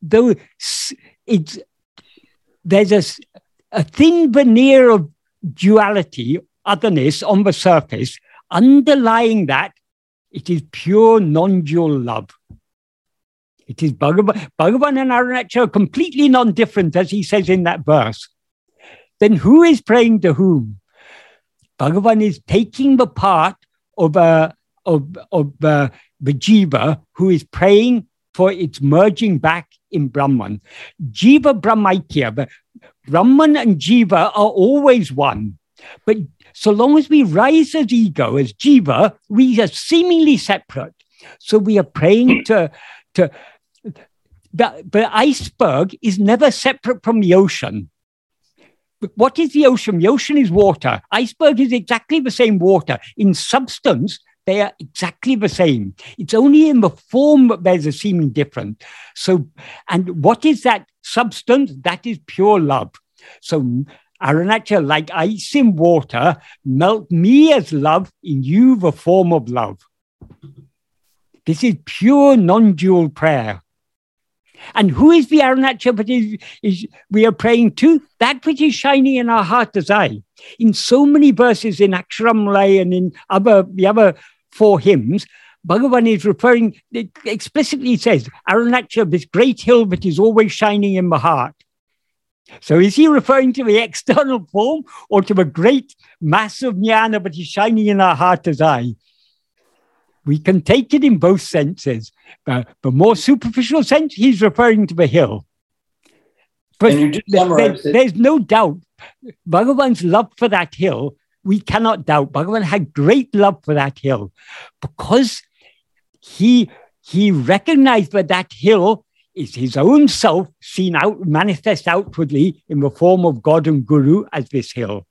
though it's, there's a, a thin veneer of duality, otherness on the surface, underlying that, it is pure non dual love. It is Bhagavan, Bhagavan and Arunachala are completely non different, as he says in that verse. then who is praying to whom? Bhagavan is taking the part of, uh, of, of the jiva who is praying for its merging back in Brahman. Jiva Brahmaikya, Brahman and Jiva are always one. But so long as we rise as ego, as Jiva, we are seemingly separate. So we are praying to, to the, the iceberg is never separate from the ocean. What is the ocean? The ocean is water. Iceberg is exactly the same water. In substance, they are exactly the same. It's only in the form that there's a seeming difference. So, and what is that substance? That is pure love. So, Arunachal, like ice in water, melt me as love in you, the form of love. This is pure non dual prayer. And who is the Arunachal that is, is we are praying to? That which is shining in our heart as I. In so many verses in Aksharamala and in other the other four hymns, Bhagavan is referring, it explicitly says, Arunachal, this great hill that is always shining in the heart. So is he referring to the external form or to the great mass of jnana that is shining in our heart as I? We can take it in both senses. But the more superficial sense, he's referring to the hill. But there, there's no doubt Bhagavan's love for that hill, we cannot doubt. Bhagavan had great love for that hill because he, he recognized that that hill is his own self seen out, manifest outwardly in the form of God and Guru as this hill.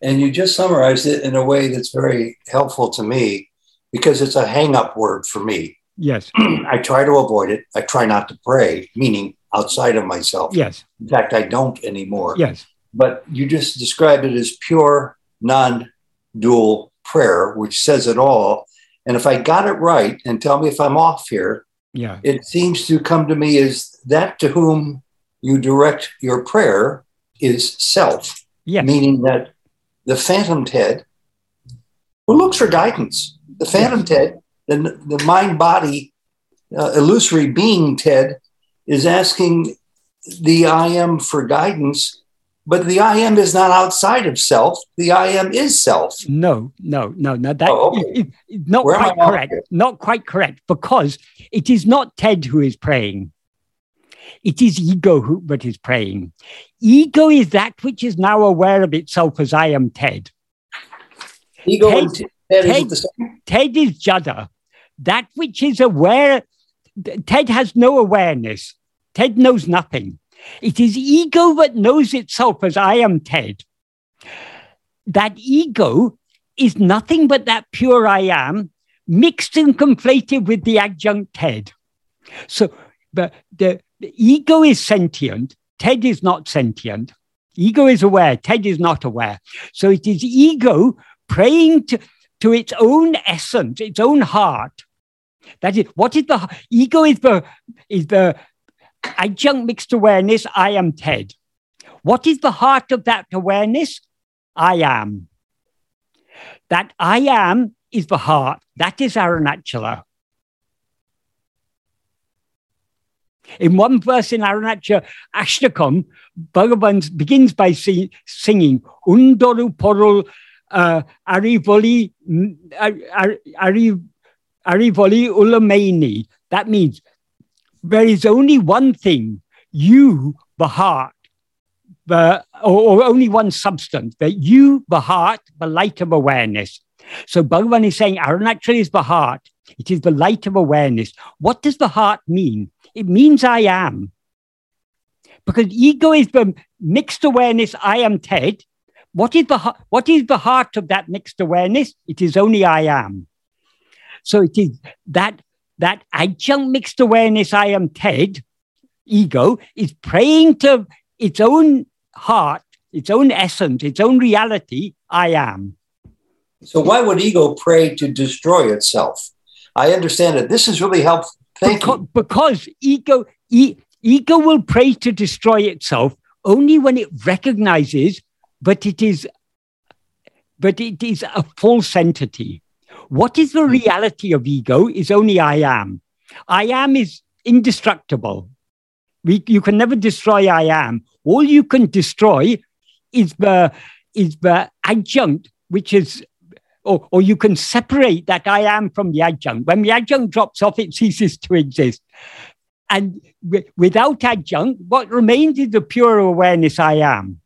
And you just summarized it in a way that's very helpful to me because it's a hang up word for me. Yes. I try to avoid it. I try not to pray, meaning outside of myself. Yes. In fact, I don't anymore. Yes. But you just described it as pure, non dual prayer, which says it all. And if I got it right, and tell me if I'm off here, yeah, it seems to come to me as that to whom you direct your prayer is self. Yes. Meaning that the phantom Ted who looks for guidance the phantom Ted, the, the mind body uh, illusory being Ted, is asking the I am for guidance, but the I am is not outside of self. The I am is self. No, no, no, no. That oh, okay. it, not Where quite correct. Not quite correct because it is not Ted who is praying. It is ego who, but is praying. Ego is that which is now aware of itself as I am Ted. Ego Ted, Ted, Ted is Jada. That which is aware, Ted has no awareness. Ted knows nothing. It is ego that knows itself as I am Ted. That ego is nothing but that pure I am mixed and conflated with the adjunct Ted. So the, the, the ego is sentient, Ted is not sentient. Ego is aware, Ted is not aware. So it is ego praying to, to its own essence, its own heart. That is, what is the ego? Is the is the adjunct mixed awareness? I am Ted. What is the heart of that awareness? I am. That I am is the heart. That is Arunachala. In one verse in Arunachala Ashtakam, Bhagavan begins by sing, singing Undoru Porul uh, Arivoli, Arivoli Ulamaini. That means there is only one thing, you, the heart, the, or, or only one substance, that you, the heart, the light of awareness. So Bhagavan is saying Arunachal is the heart. It is the light of awareness. What does the heart mean? It means I am. Because ego is the mixed awareness, I am Ted, what is, the, what is the heart of that mixed awareness? It is only I am. So it is that, that adjunct mixed awareness, I am Ted, ego, is praying to its own heart, its own essence, its own reality, I am. So why would ego pray to destroy itself? I understand it. This is really helpful. Thank because, you. Because ego, e- ego will pray to destroy itself only when it recognizes but it is but it is a false entity. What is the reality of ego is only I am. I am is indestructible. We, you can never destroy I am. All you can destroy is the is the adjunct, which is or, or you can separate that I am from the adjunct. When the adjunct drops off, it ceases to exist. And w- without adjunct, what remains is the pure awareness I am.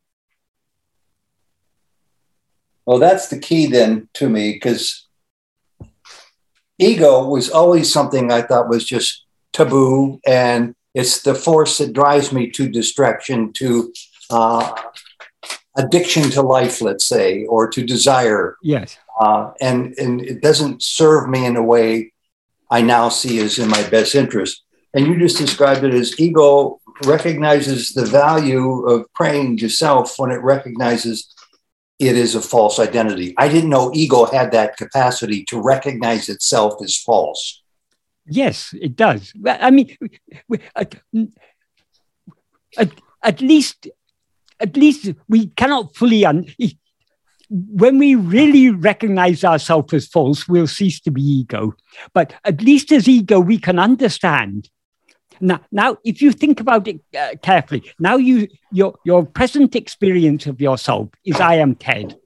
Well, that's the key then to me because ego was always something I thought was just taboo, and it's the force that drives me to distraction, to uh, addiction to life, let's say, or to desire. Yes. Uh, and, and it doesn't serve me in a way I now see as in my best interest. And you just described it as ego recognizes the value of praying to self when it recognizes it is a false identity. I didn't know ego had that capacity to recognize itself as false. Yes, it does. I mean, at, at, least, at least we cannot fully un- when we really recognize ourselves as false, we'll cease to be ego. But at least as ego, we can understand. Now, now if you think about it uh, carefully, now you your your present experience of yourself is I am Ted.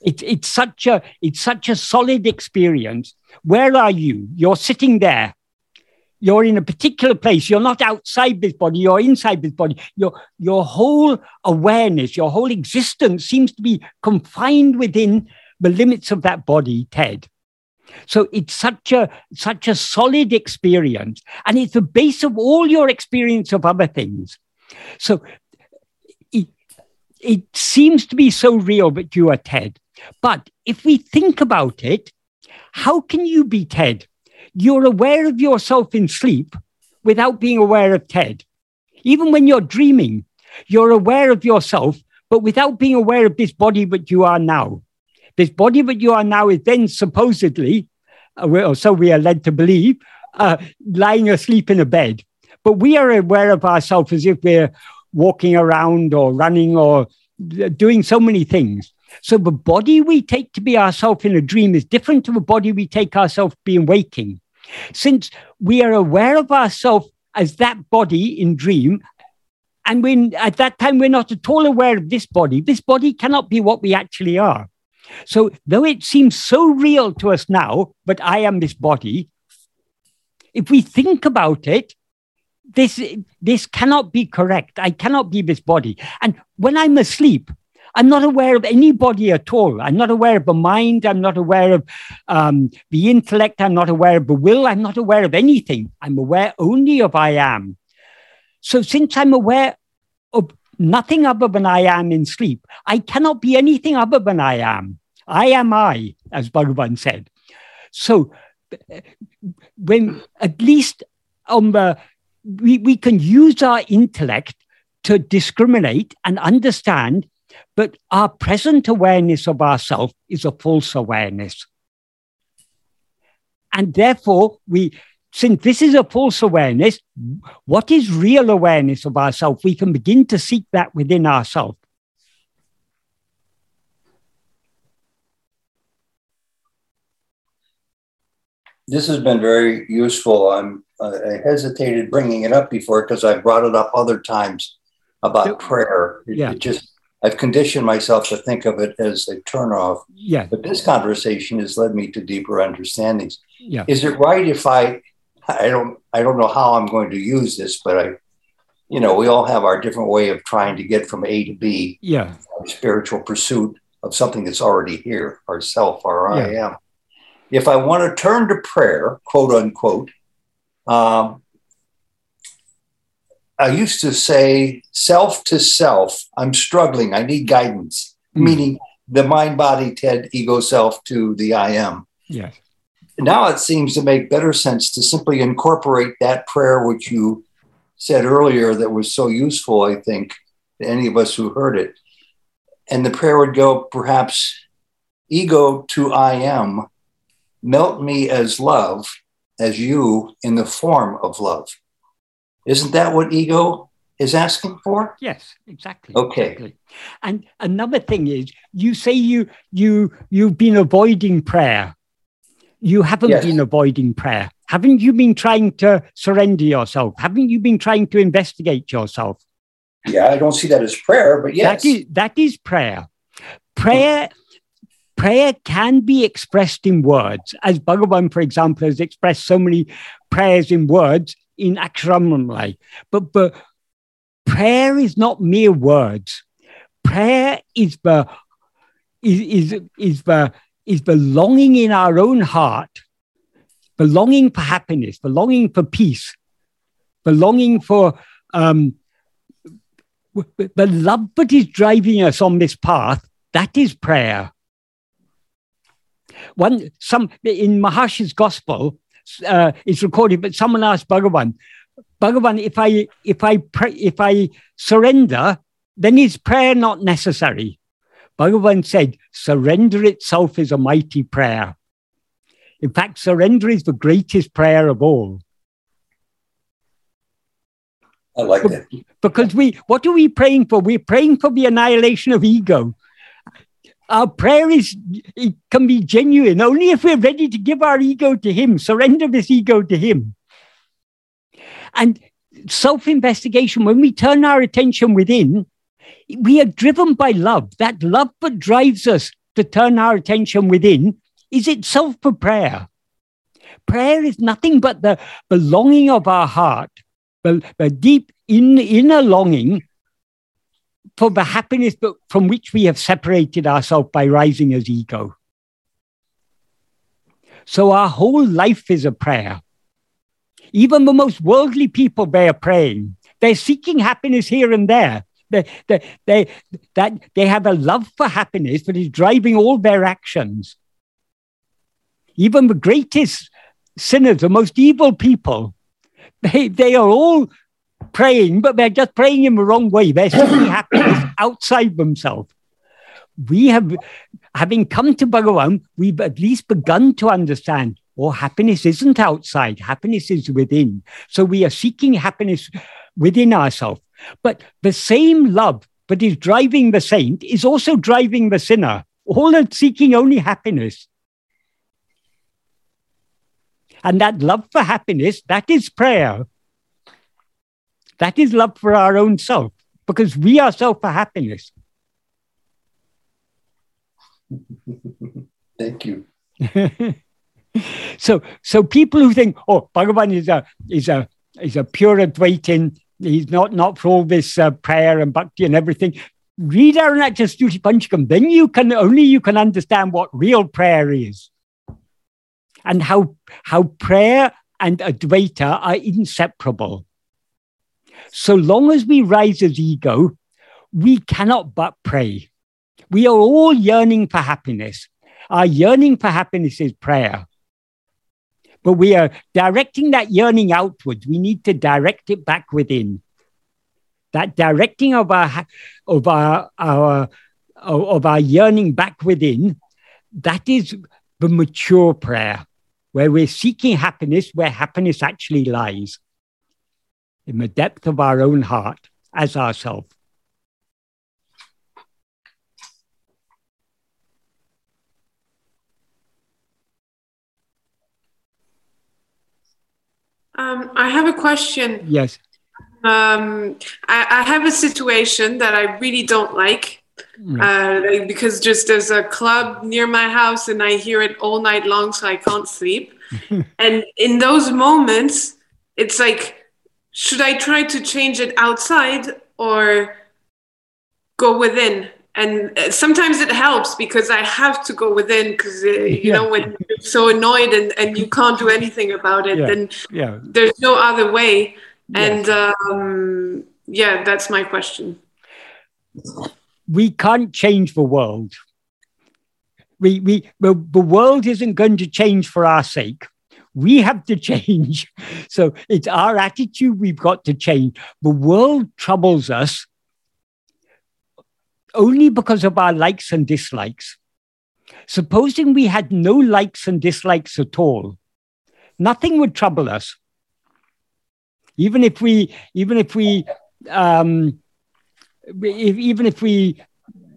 It's it's such a it's such a solid experience. Where are you? You're sitting there you're in a particular place. You're not outside this body, you're inside this body. Your, your whole awareness, your whole existence seems to be confined within the limits of that body, Ted. So it's such a such a solid experience, and it's the base of all your experience of other things. So it, it seems to be so real that you are Ted. But if we think about it, how can you be Ted? you're aware of yourself in sleep without being aware of Ted. Even when you're dreaming, you're aware of yourself, but without being aware of this body that you are now. This body that you are now is then supposedly, uh, or so we are led to believe, uh, lying asleep in a bed. But we are aware of ourselves as if we're walking around or running or doing so many things. So the body we take to be ourselves in a dream is different to the body we take ourselves being waking. Since we are aware of ourselves as that body in dream, and when at that time we're not at all aware of this body, this body cannot be what we actually are. So, though it seems so real to us now, but I am this body, if we think about it, this, this cannot be correct. I cannot be this body. And when I'm asleep, I'm not aware of anybody at all. I'm not aware of the mind. I'm not aware of um, the intellect. I'm not aware of the will. I'm not aware of anything. I'm aware only of I am. So since I'm aware nothing other than I am in sleep, I cannot be anything other than I am. I am I, as Bhagavan said. So when at least on the we, we can use our intellect to discriminate and understand but our present awareness of ourself is a false awareness. And therefore, we, since this is a false awareness, what is real awareness of ourself? We can begin to seek that within ourselves. This has been very useful. I'm, uh, I hesitated bringing it up before because I brought it up other times about prayer. It, yeah. it just I've conditioned myself to think of it as a turnoff. Yeah. But this conversation has led me to deeper understandings. Yeah. Is it right if I I don't I don't know how I'm going to use this, but I you know, we all have our different way of trying to get from A to B. Yeah. spiritual pursuit of something that's already here, our self, our yeah. I am. If I want to turn to prayer, quote unquote, um, I used to say self to self, I'm struggling, I need guidance, mm. meaning the mind, body, Ted, ego self to the I am. Yes. Now it seems to make better sense to simply incorporate that prayer, which you said earlier, that was so useful, I think, to any of us who heard it. And the prayer would go perhaps ego to I am, melt me as love, as you in the form of love. Isn't that what ego is asking for? Yes, exactly. Okay. Exactly. And another thing is, you say you you you've been avoiding prayer. You haven't yes. been avoiding prayer. Haven't you been trying to surrender yourself? Haven't you been trying to investigate yourself? Yeah, I don't see that as prayer, but yes. That is, that is prayer. Prayer. Prayer can be expressed in words, as Bhagavan, for example, has expressed so many prayers in words in Aksharamamlai. But, but prayer is not mere words. Prayer is the is, is, is the is belonging in our own heart, belonging for happiness, belonging for peace, belonging for um, the love that is driving us on this path. That is prayer. One some in Maharshi's gospel, uh, it's recorded, but someone asked Bhagavan, Bhagavan, if I if I pray, if I surrender, then is prayer not necessary? Bhagavan said, surrender itself is a mighty prayer. In fact, surrender is the greatest prayer of all. I like that. Because we, what are we praying for? We're praying for the annihilation of ego. Our prayer is, it can be genuine only if we're ready to give our ego to Him, surrender this ego to Him. And self investigation, when we turn our attention within, we are driven by love. That love that drives us to turn our attention within is itself a prayer. Prayer is nothing but the belonging of our heart, the, the deep in, inner longing for the happiness from which we have separated ourselves by rising as ego. So our whole life is a prayer. Even the most worldly people, they are praying. They're seeking happiness here and there. They, they, they, that, they have a love for happiness that is driving all their actions. Even the greatest sinners, the most evil people, they, they are all praying, but they're just praying in the wrong way. They're seeking happiness outside themselves. We have, having come to Bhagavan, we've at least begun to understand or oh, happiness isn't outside, happiness is within. So we are seeking happiness within ourselves. But the same love that is driving the saint is also driving the sinner. All are seeking only happiness. And that love for happiness, that is prayer. That is love for our own self, because we ourselves are self for happiness. Thank you. so, so people who think, oh, Bhagavan is a is a is a pure Advaitin, he's not not for all this uh, prayer and bhakti and everything. Read Arunachal Stuti Panchakam, then you can only you can understand what real prayer is, and how how prayer and Advaita are inseparable. So long as we rise as ego, we cannot but pray. We are all yearning for happiness. Our yearning for happiness is prayer. But we are directing that yearning outwards. We need to direct it back within. That directing of our of our, our of our yearning back within, that is the mature prayer, where we're seeking happiness where happiness actually lies in the depth of our own heart as ourself. Um, I have a question. Yes. Um, I, I, have a situation that I really don't like. Mm. Uh, like, because just there's a club near my house and I hear it all night long, so I can't sleep. and in those moments, it's like, should I try to change it outside or go within? And uh, sometimes it helps because I have to go within because uh, you yeah. know when you're so annoyed and, and you can't do anything about it, yeah. then yeah. there's no other way. And um, yeah, that's my question. We can't change the world. We we the, the world isn't going to change for our sake. We have to change. So it's our attitude we've got to change. The world troubles us only because of our likes and dislikes. Supposing we had no likes and dislikes at all, nothing would trouble us. Even if we, even if we, um, if, even if we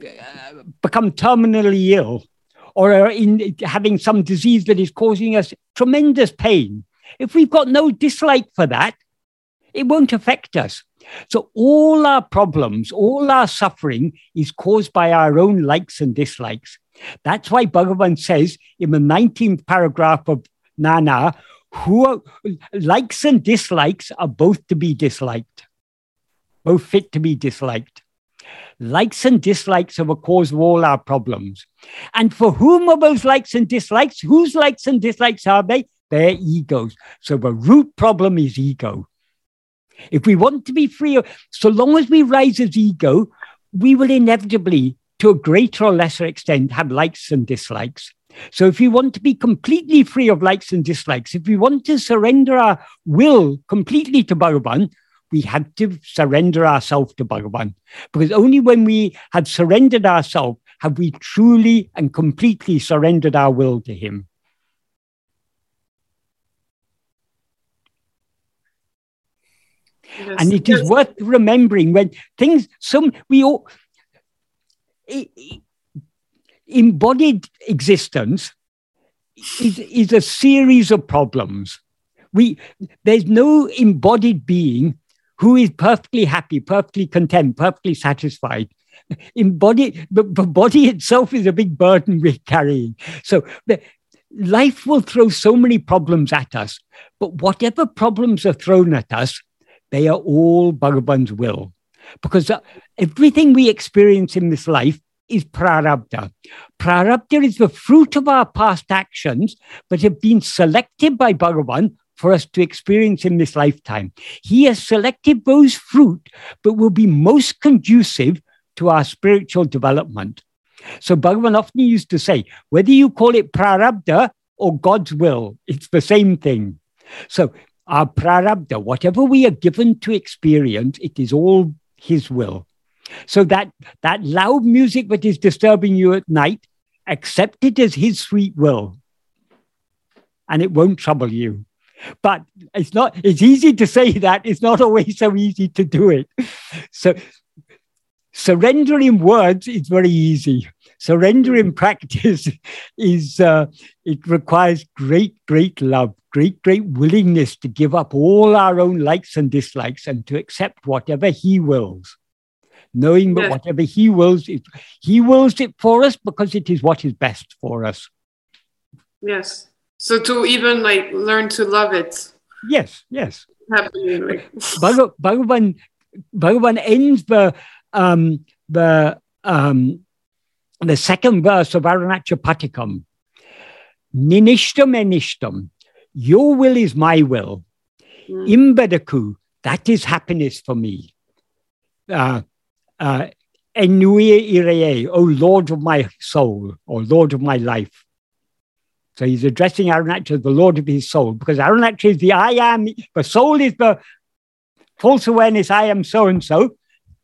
uh, become terminally ill or are in having some disease that is causing us tremendous pain, if we've got no dislike for that, it won't affect us. So all our problems, all our suffering is caused by our own likes and dislikes. That's why Bhagavan says in the 19th paragraph of Nan Ar, who are, likes and dislikes are both to be disliked, both fit to be disliked. Likes and dislikes are the cause of all our problems. And for whom are those likes and dislikes? Whose likes and dislikes are they? Their egos. So the root problem is ego. If we want to be free, so long as we rise as ego, we will inevitably, to a greater or lesser extent, have likes and dislikes. So if we want to be completely free of likes and dislikes, if we want to surrender our will completely to Bhagavan, we have to surrender ourselves to Bhagavan. Because only when we have surrendered ourselves have we truly and completely surrendered our will to Him. Yes. And it is worth remembering when things, some, we all, embodied existence is, is a series of problems. We, there's no embodied being who is perfectly happy, perfectly content, perfectly satisfied. Embodied, the, the body itself is a big burden we're carrying. So the, life will throw so many problems at us, but whatever problems are thrown at us, they are all Bhagavan's will. Because uh, everything we experience in this life is prarabdha. Prarabdha is the fruit of our past actions, but have been selected by Bhagavan for us to experience in this lifetime. He has selected those fruit, but will be most conducive to our spiritual development. So Bhagavan often used to say, whether you call it prarabdha or God's will, it's the same thing. So our prarabdha, whatever we are given to experience, it is all his will. So that that loud music that is disturbing you at night, accept it as his sweet will. And it won't trouble you. But it's not, it's easy to say that. It's not always so easy to do it. So surrendering words is very easy. Surrender in practice is, uh, it requires great, great love, great, great willingness to give up all our own likes and dislikes and to accept whatever He wills. Knowing that whatever He wills, it, He wills it for us because it is what is best for us. Yes. So to even like learn to love it. Yes, yes. Bhagavan, Bhagavan ends the um, the um, the second verse of Arunachala Patikam. Ninishtam enishtam. Your will is my will. Mm. Imbedaku, that is happiness for me. Uh, uh, Enui ireye, O Lord of my soul, or Lord of my life. So he's addressing Arunachala as the Lord of his soul, because Arunachala is the I am, the soul is the false awareness, I am so and so.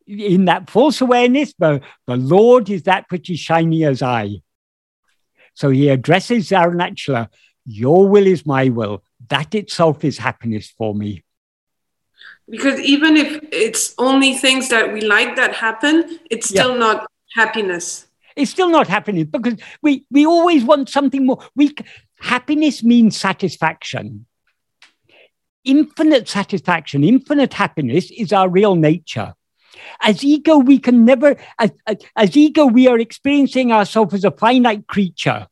In that false awareness, the, the Lord is that which is shiny as I. So he addresses Arunachala, your will is my will. That itself is happiness for me. Because even if it's only things that we like that happen, it's still yeah. not happiness. It's still not happiness because we, we always want something more. We, happiness means satisfaction. Infinite satisfaction, infinite happiness is our real nature. As ego, we can never, as, as, ego, we are experiencing ourselves as a finite creature.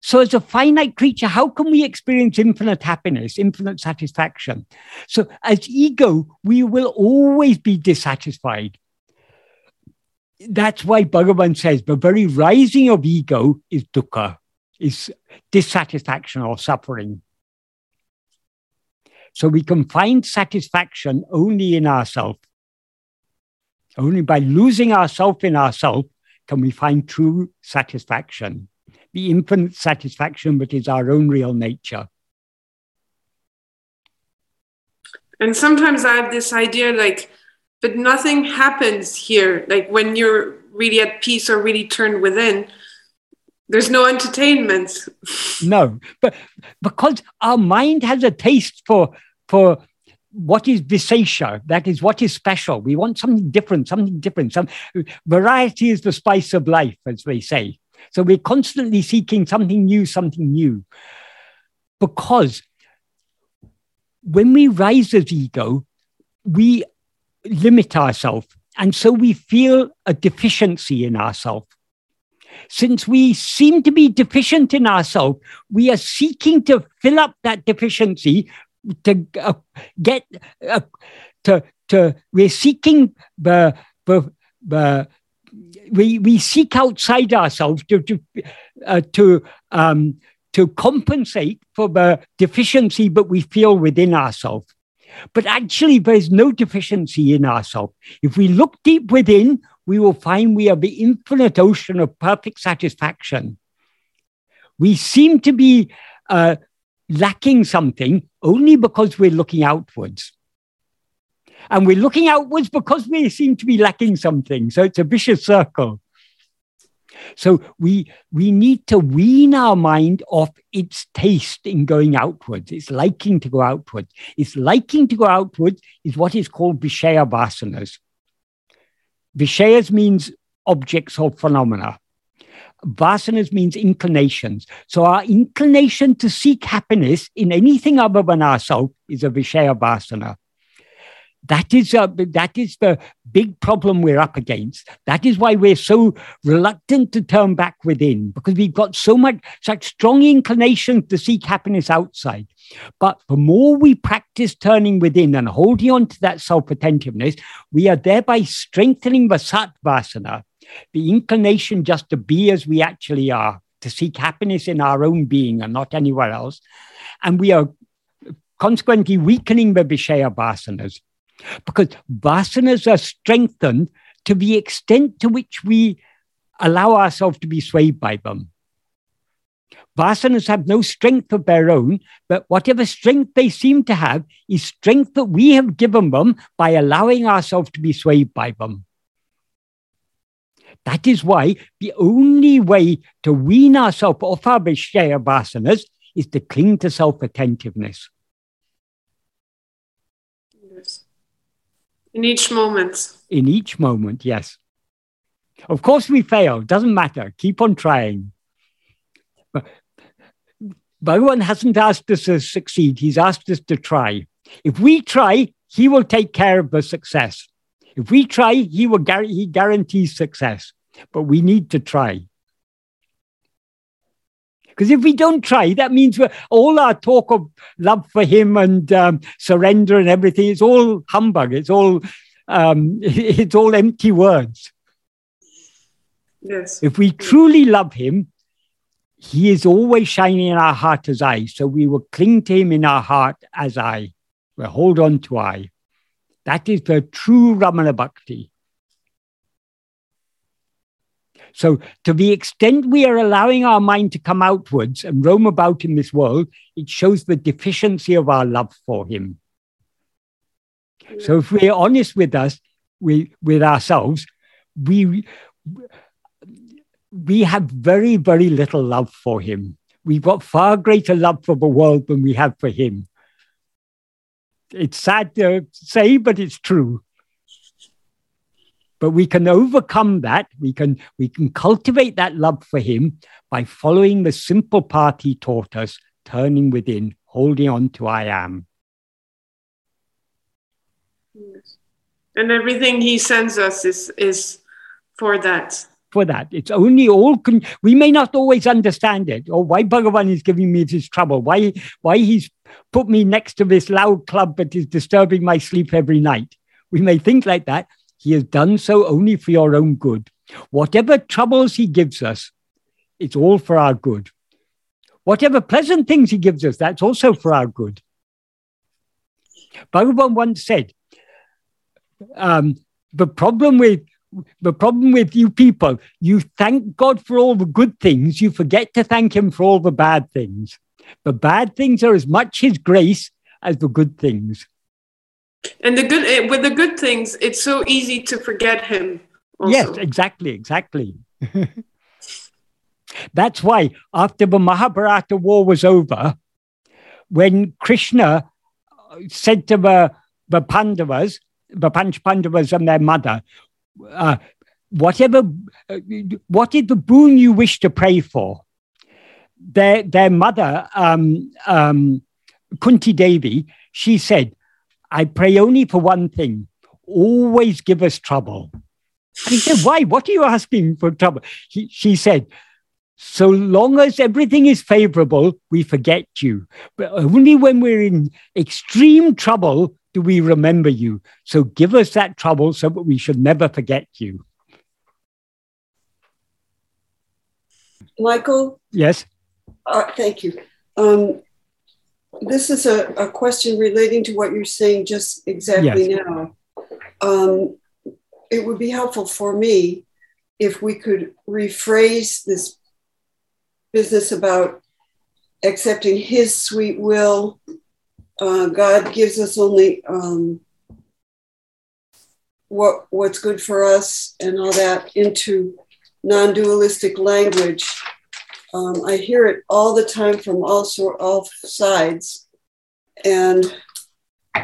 So, as a finite creature, how can we experience infinite happiness, infinite satisfaction? So, as ego, we will always be dissatisfied that's why Bhagavan says the very rising of ego is dukkha, is dissatisfaction or suffering. So we can find satisfaction only in ourselves. Only by losing ourself in ourselves can we find true satisfaction, the infinite satisfaction that is our own real nature. And sometimes I have this idea like, but nothing happens here like when you're really at peace or really turned within there's no entertainment no but because our mind has a taste for for what is visesha that is what is special we want something different something different some variety is the spice of life as they say so we're constantly seeking something new something new because when we rise as ego we limit ourselves. And so we feel a deficiency in ourselves. Since we seem to be deficient in ourselves, we are seeking to fill up that deficiency to uh, get uh, to to we're seeking the the, the we we seek outside ourselves to to uh, to um, to compensate for the deficiency that we feel within ourselves. But actually, there is no deficiency in ourselves. If we look deep within, we will find we are the infinite ocean of perfect satisfaction. We seem to be uh, lacking something only because we're looking outwards. And we're looking outwards because we seem to be lacking something. So it's a vicious circle. So we we need to wean our mind off its taste in going outwards, its liking to go outwards. Its liking to go outwards is what is called Vishaya vasanas. Vishayas means objects or phenomena. Vasanas means inclinations. So our inclination to seek happiness in anything other than ourselves is a Vishaya vasana. That is, uh, that is the big problem we're up against. That is why we're so reluctant to turn back within, because we've got so much, such strong inclination to seek happiness outside. But the more we practice turning within and holding on to that self attentiveness, we are thereby strengthening the sattvasana, the inclination just to be as we actually are, to seek happiness in our own being and not anywhere else. And we are consequently weakening the Vishaya vasanas because vasanas are strengthened to the extent to which we allow ourselves to be swayed by them. Vasanas have no strength of their own, but whatever strength they seem to have is strength that we have given them by allowing ourselves to be swayed by them. That is why the only way to wean ourselves off our Vishaya vasanas is to cling to self attentiveness. Yes. In each moment. In each moment, yes. Of course, we fail. Doesn't matter. Keep on trying. But Bhagavan hasn't asked us to succeed. He's asked us to try. If we try, he will take care of the success. If we try, he will he guarantees success. But we need to try. Because if we don't try, that means all our talk of love for him and um, surrender and everything, it's all humbug. It's all um, it's all empty words. Yes. If we truly love him, he is always shining in our heart as I. So we will cling to him in our heart as I. We'll hold on to I. That is the true Ramana Bhakti. So, to the extent we are allowing our mind to come outwards and roam about in this world, it shows the deficiency of our love for Him. So, if we're honest with us, we, with ourselves, we we have very, very little love for Him. We've got far greater love for the world than we have for Him. It's sad to say, but it's true. But we can overcome that. We can, we can cultivate that love for him by following the simple path he taught us, turning within, holding on to I am. And everything he sends us is, is for that. For that. It's only all, con- we may not always understand it, or why Bhagavan is giving me this trouble, why, why he's put me next to this loud club that is disturbing my sleep every night. We may think like that, he has done so only for your own good. Whatever troubles he gives us, it's all for our good. Whatever pleasant things he gives us, that's also for our good. Bhagavan once said, um, the problem with the problem with you people, you thank God for all the good things, you forget to thank Him for all the bad things. The bad things are as much His grace as the good things. And the good eh, with the good things, it's so easy to forget him. Also. Yes, exactly, exactly. That's why after the Mahabharata war was over, when Krishna said to the, the Pandavas, the Panch Pandavas and their mother, uh, whatever, uh, what is the boon you wish to pray for? Their, their mother, um, um, Kunti Devi, she said, I pray only for one thing. always give us trouble. And he said, Why? What are you asking for trouble? He, she said, So long as everything is favorable, we forget you. But only when we're in extreme trouble do we remember you. So give us that trouble so that we should never forget you. Michael? Yes. Uh, thank you. Um, this is a, a, question relating to what you're saying just exactly yes. now. Um, it would be helpful for me if we could rephrase this business about accepting His sweet will. Uh, God gives us only um, what what's good for us and all that into non-dualistic language. Um, I hear it all the time from all sort, all sides, and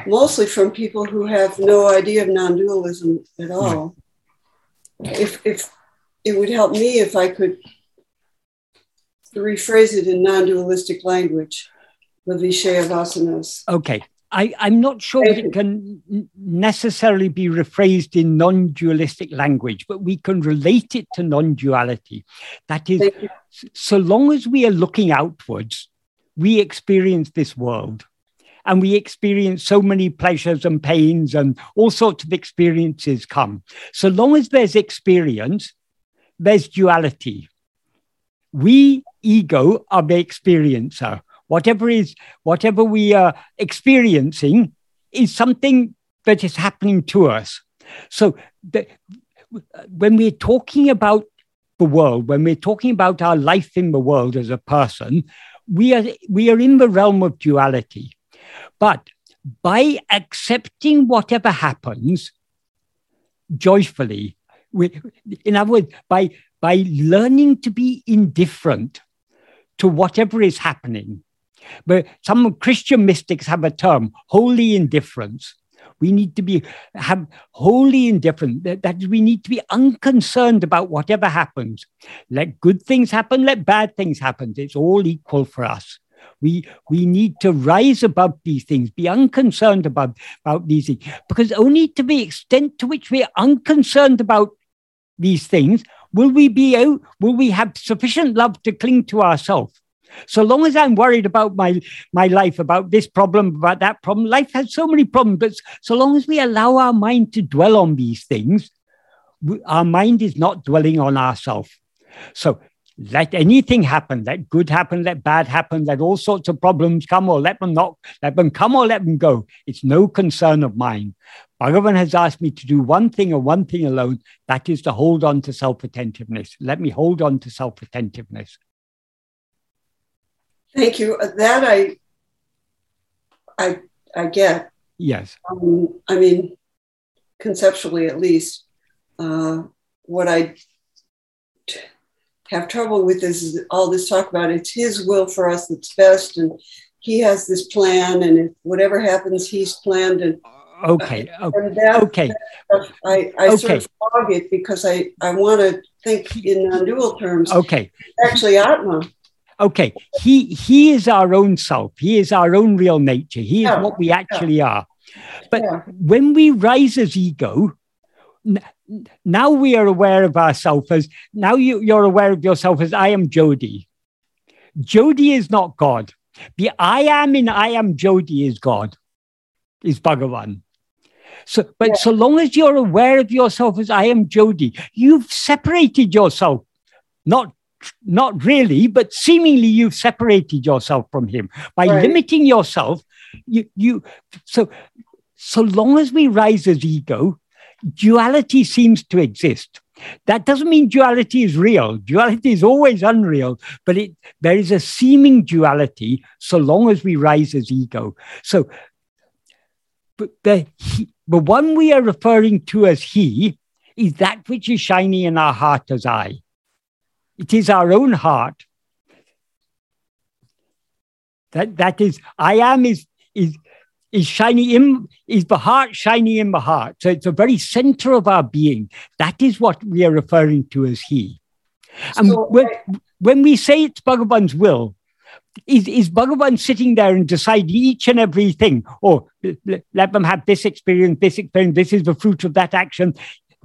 mostly from people who have no idea of non-dualism at all. If if it would help me if I could rephrase it in non-dualistic language, the Vishaya Vasanas. Okay. I, I'm not sure that it can necessarily be rephrased in non dualistic language, but we can relate it to non duality. That is, so long as we are looking outwards, we experience this world and we experience so many pleasures and pains and all sorts of experiences come. So long as there's experience, there's duality. We, ego, are the experiencer. Whatever is, whatever we are experiencing is something that is happening to us. So the, when we're talking about the world, when we're talking about our life in the world as a person, we are we are in the realm of duality. But by accepting whatever happens joyfully, we, in other words, by, by learning to be indifferent to whatever is happening. But some Christian mystics have a term, holy indifference. We need to be have wholly indifferent. That, we need to be unconcerned about whatever happens. Let good things happen, let bad things happen. It's all equal for us. We, we need to rise above these things, be unconcerned about, about these things, because only to the extent to which we are unconcerned about these things will we be out, will we have sufficient love to cling to ourselves. So long as I'm worried about my, my life, about this problem, about that problem, life has so many problems, but so long as we allow our mind to dwell on these things, our mind is not dwelling on ourselves. So let anything happen, let good happen, let bad happen, let all sorts of problems come or let them not, let them come or let them go. It's no concern of mine. Bhagavan has asked me to do one thing and one thing alone, that is to hold on to self-attentiveness. Let me hold on to self-attentiveness. Thank you. Uh, that I, I, I get. Yes. Um, I mean, conceptually at least, uh, what I have trouble with is all this talk about it's his will for us that's best and he has this plan and whatever happens he's planned and okay okay, that, okay. That i, I okay. sort of fog it because i i want to think in non-dual terms okay actually atma okay he he is our own self he is our own real nature he is yeah. what we actually yeah. are but yeah. when we rise as ego now we are aware of ourselves as now you, you're aware of yourself as I am Jodi. Jodi is not God. The I am in I am Jodi is God, is Bhagavan. So, but yeah. so long as you're aware of yourself as I am Jodi, you've separated yourself. Not not really, but seemingly you've separated yourself from him by right. limiting yourself. You you so so long as we rise as ego, duality seems to exist. That doesn't mean duality is real. Duality is always unreal, but it, there is a seeming duality so long as we rise as ego. So, but the, he, the one we are referring to as he is that which is shining in our heart as I. It is our own heart. That, that is, I am is, is is shining in is the heart shining in the heart. So it's the very center of our being. That is what we are referring to as he. And so, when, when we say it's Bhagavan's will, is, is Bhagavan sitting there and deciding each and everything? Or oh, let them have this experience, this experience, this is the fruit of that action.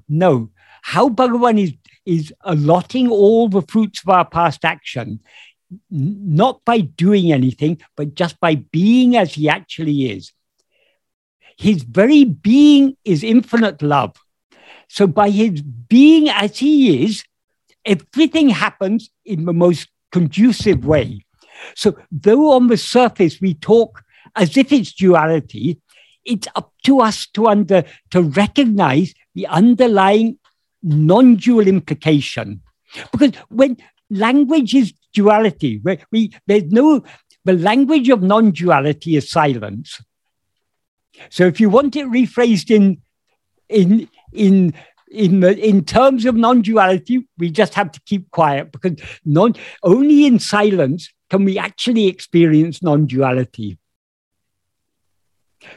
No. How Bhagavan is, is allotting all the fruits of our past action, not by doing anything, but just by being as he actually is. His very being is infinite love. So by his being as he is, everything happens in the most conducive way. So, though on the surface we talk as if it's duality, it's up to us to under to recognize the underlying non-dual implication. Because when language is duality, where we there's no the language of non-duality is silence. So if you want it rephrased in in in in in terms of non-duality, we just have to keep quiet because non only in silence can we actually experience non-duality.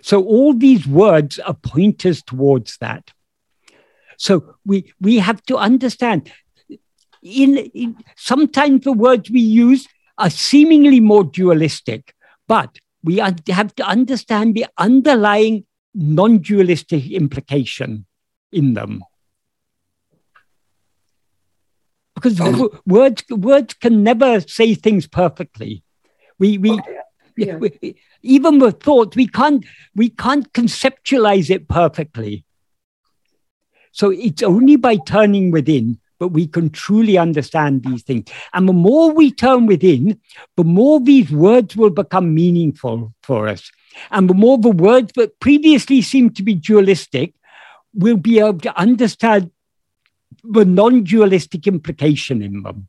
So all these words are pointers towards that. So we we have to understand. In, in sometimes the words we use are seemingly more dualistic, but we have to understand the underlying non-dualistic implication in them. because um, words words can never say things perfectly. We we, okay. yeah. we, even with thought we can't we can't conceptualize it perfectly. So it's only by turning within but we can truly understand these things. And the more we turn within, the more these words will become meaningful for us. And the more the words that previously seemed to be dualistic, we'll be able to understand the non dualistic implication in them?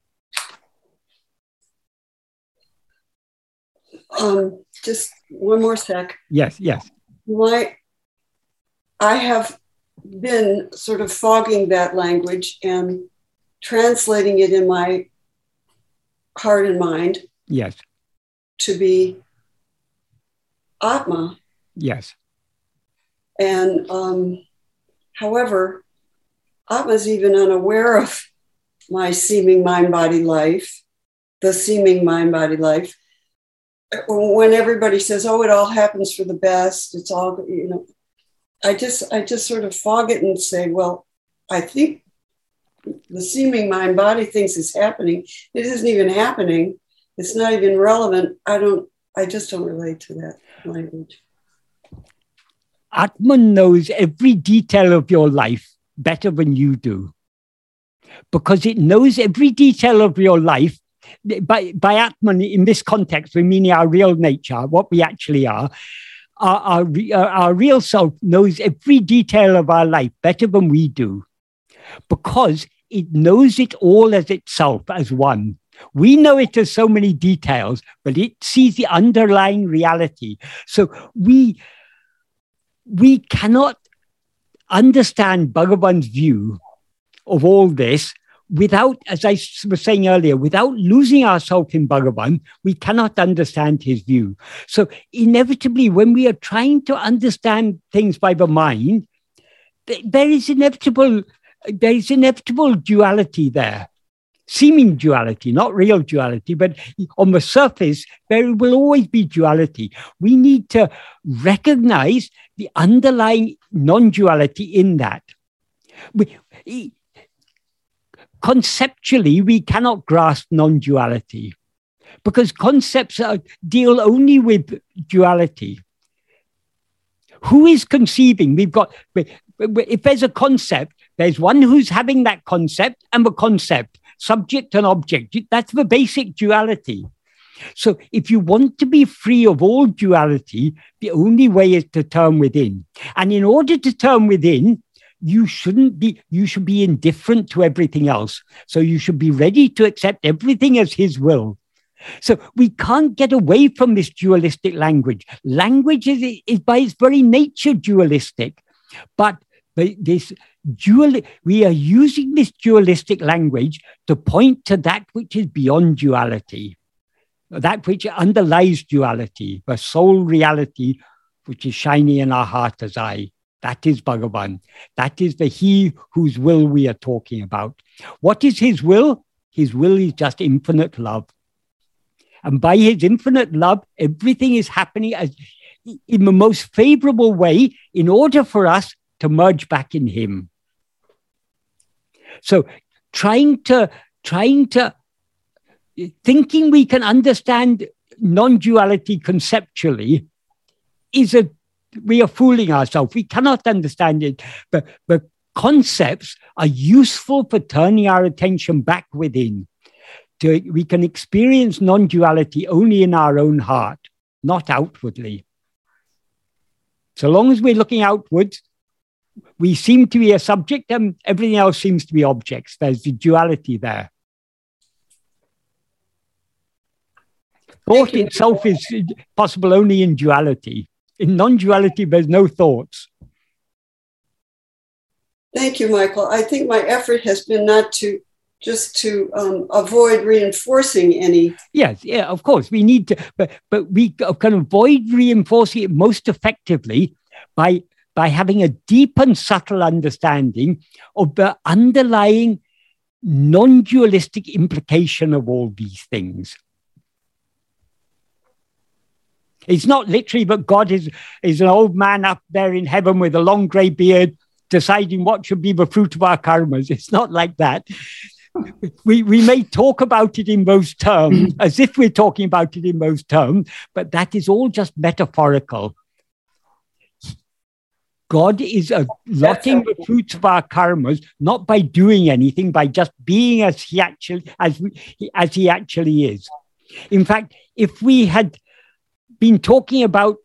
Um, just one more sec. Yes, yes. My, I have been sort of fogging that language and translating it in my heart and mind. Yes. To be Atma. Yes. And um, however, I was even unaware of my seeming mind body life, the seeming mind body life. When everybody says, "Oh, it all happens for the best," it's all you know. I just I just sort of fog it and say, "Well, I think the seeming mind body thinks is happening. It isn't even happening. It's not even relevant. I don't. I just don't relate to that language." Atman knows every detail of your life better than you do because it knows every detail of your life. By, by Atman, in this context, we mean our real nature, what we actually are. Our, our, our real self knows every detail of our life better than we do because it knows it all as itself, as one. We know it as so many details, but it sees the underlying reality. So we we cannot understand Bhagavan's view of all this without, as I was saying earlier, without losing ourselves in Bhagavan, we cannot understand his view. So, inevitably, when we are trying to understand things by the mind, there is inevitable, there is inevitable duality there. Seeming duality, not real duality, but on the surface, there will always be duality. We need to recognize the underlying non duality in that. We, conceptually, we cannot grasp non duality because concepts are, deal only with duality. Who is conceiving? We've got, if there's a concept, there's one who's having that concept and the concept, subject and object. That's the basic duality. So if you want to be free of all duality, the only way is to turn within. And in order to turn within, you shouldn't be, you should be indifferent to everything else. So you should be ready to accept everything as his will. So we can't get away from this dualistic language. Language is, is by its very nature dualistic, but this dual, we are using this dualistic language to point to that which is beyond duality that which underlies duality, the sole reality which is shining in our heart as I. That is Bhagavan. That is the He whose will we are talking about. What is His will? His will is just infinite love. And by his infinite love, everything is happening as in the most favorable way in order for us to merge back in him. So trying to trying to thinking we can understand non-duality conceptually is a we are fooling ourselves. We cannot understand it, but but concepts are useful for turning our attention back within. To, we can experience non-duality only in our own heart, not outwardly. So long as we're looking outwards, we seem to be a subject and everything else seems to be objects. There's the duality there. Thought itself is possible only in duality. In non duality, there's no thoughts. Thank you, Michael. I think my effort has been not to just to um, avoid reinforcing any. Yes, yeah, of course. We need to, but but we can avoid reinforcing it most effectively by by having a deep and subtle understanding of the underlying non-dualistic implication of all these things. It's not literally that God is, is an old man up there in heaven with a long grey beard deciding what should be the fruit of our karmas. It's not like that. We, we may talk about it in those terms mm. as if we're talking about it in those terms, but that is all just metaphorical. God is allotting the fruits of our karmas not by doing anything, by just being as he actually as we, as he actually is. In fact, if we had been talking about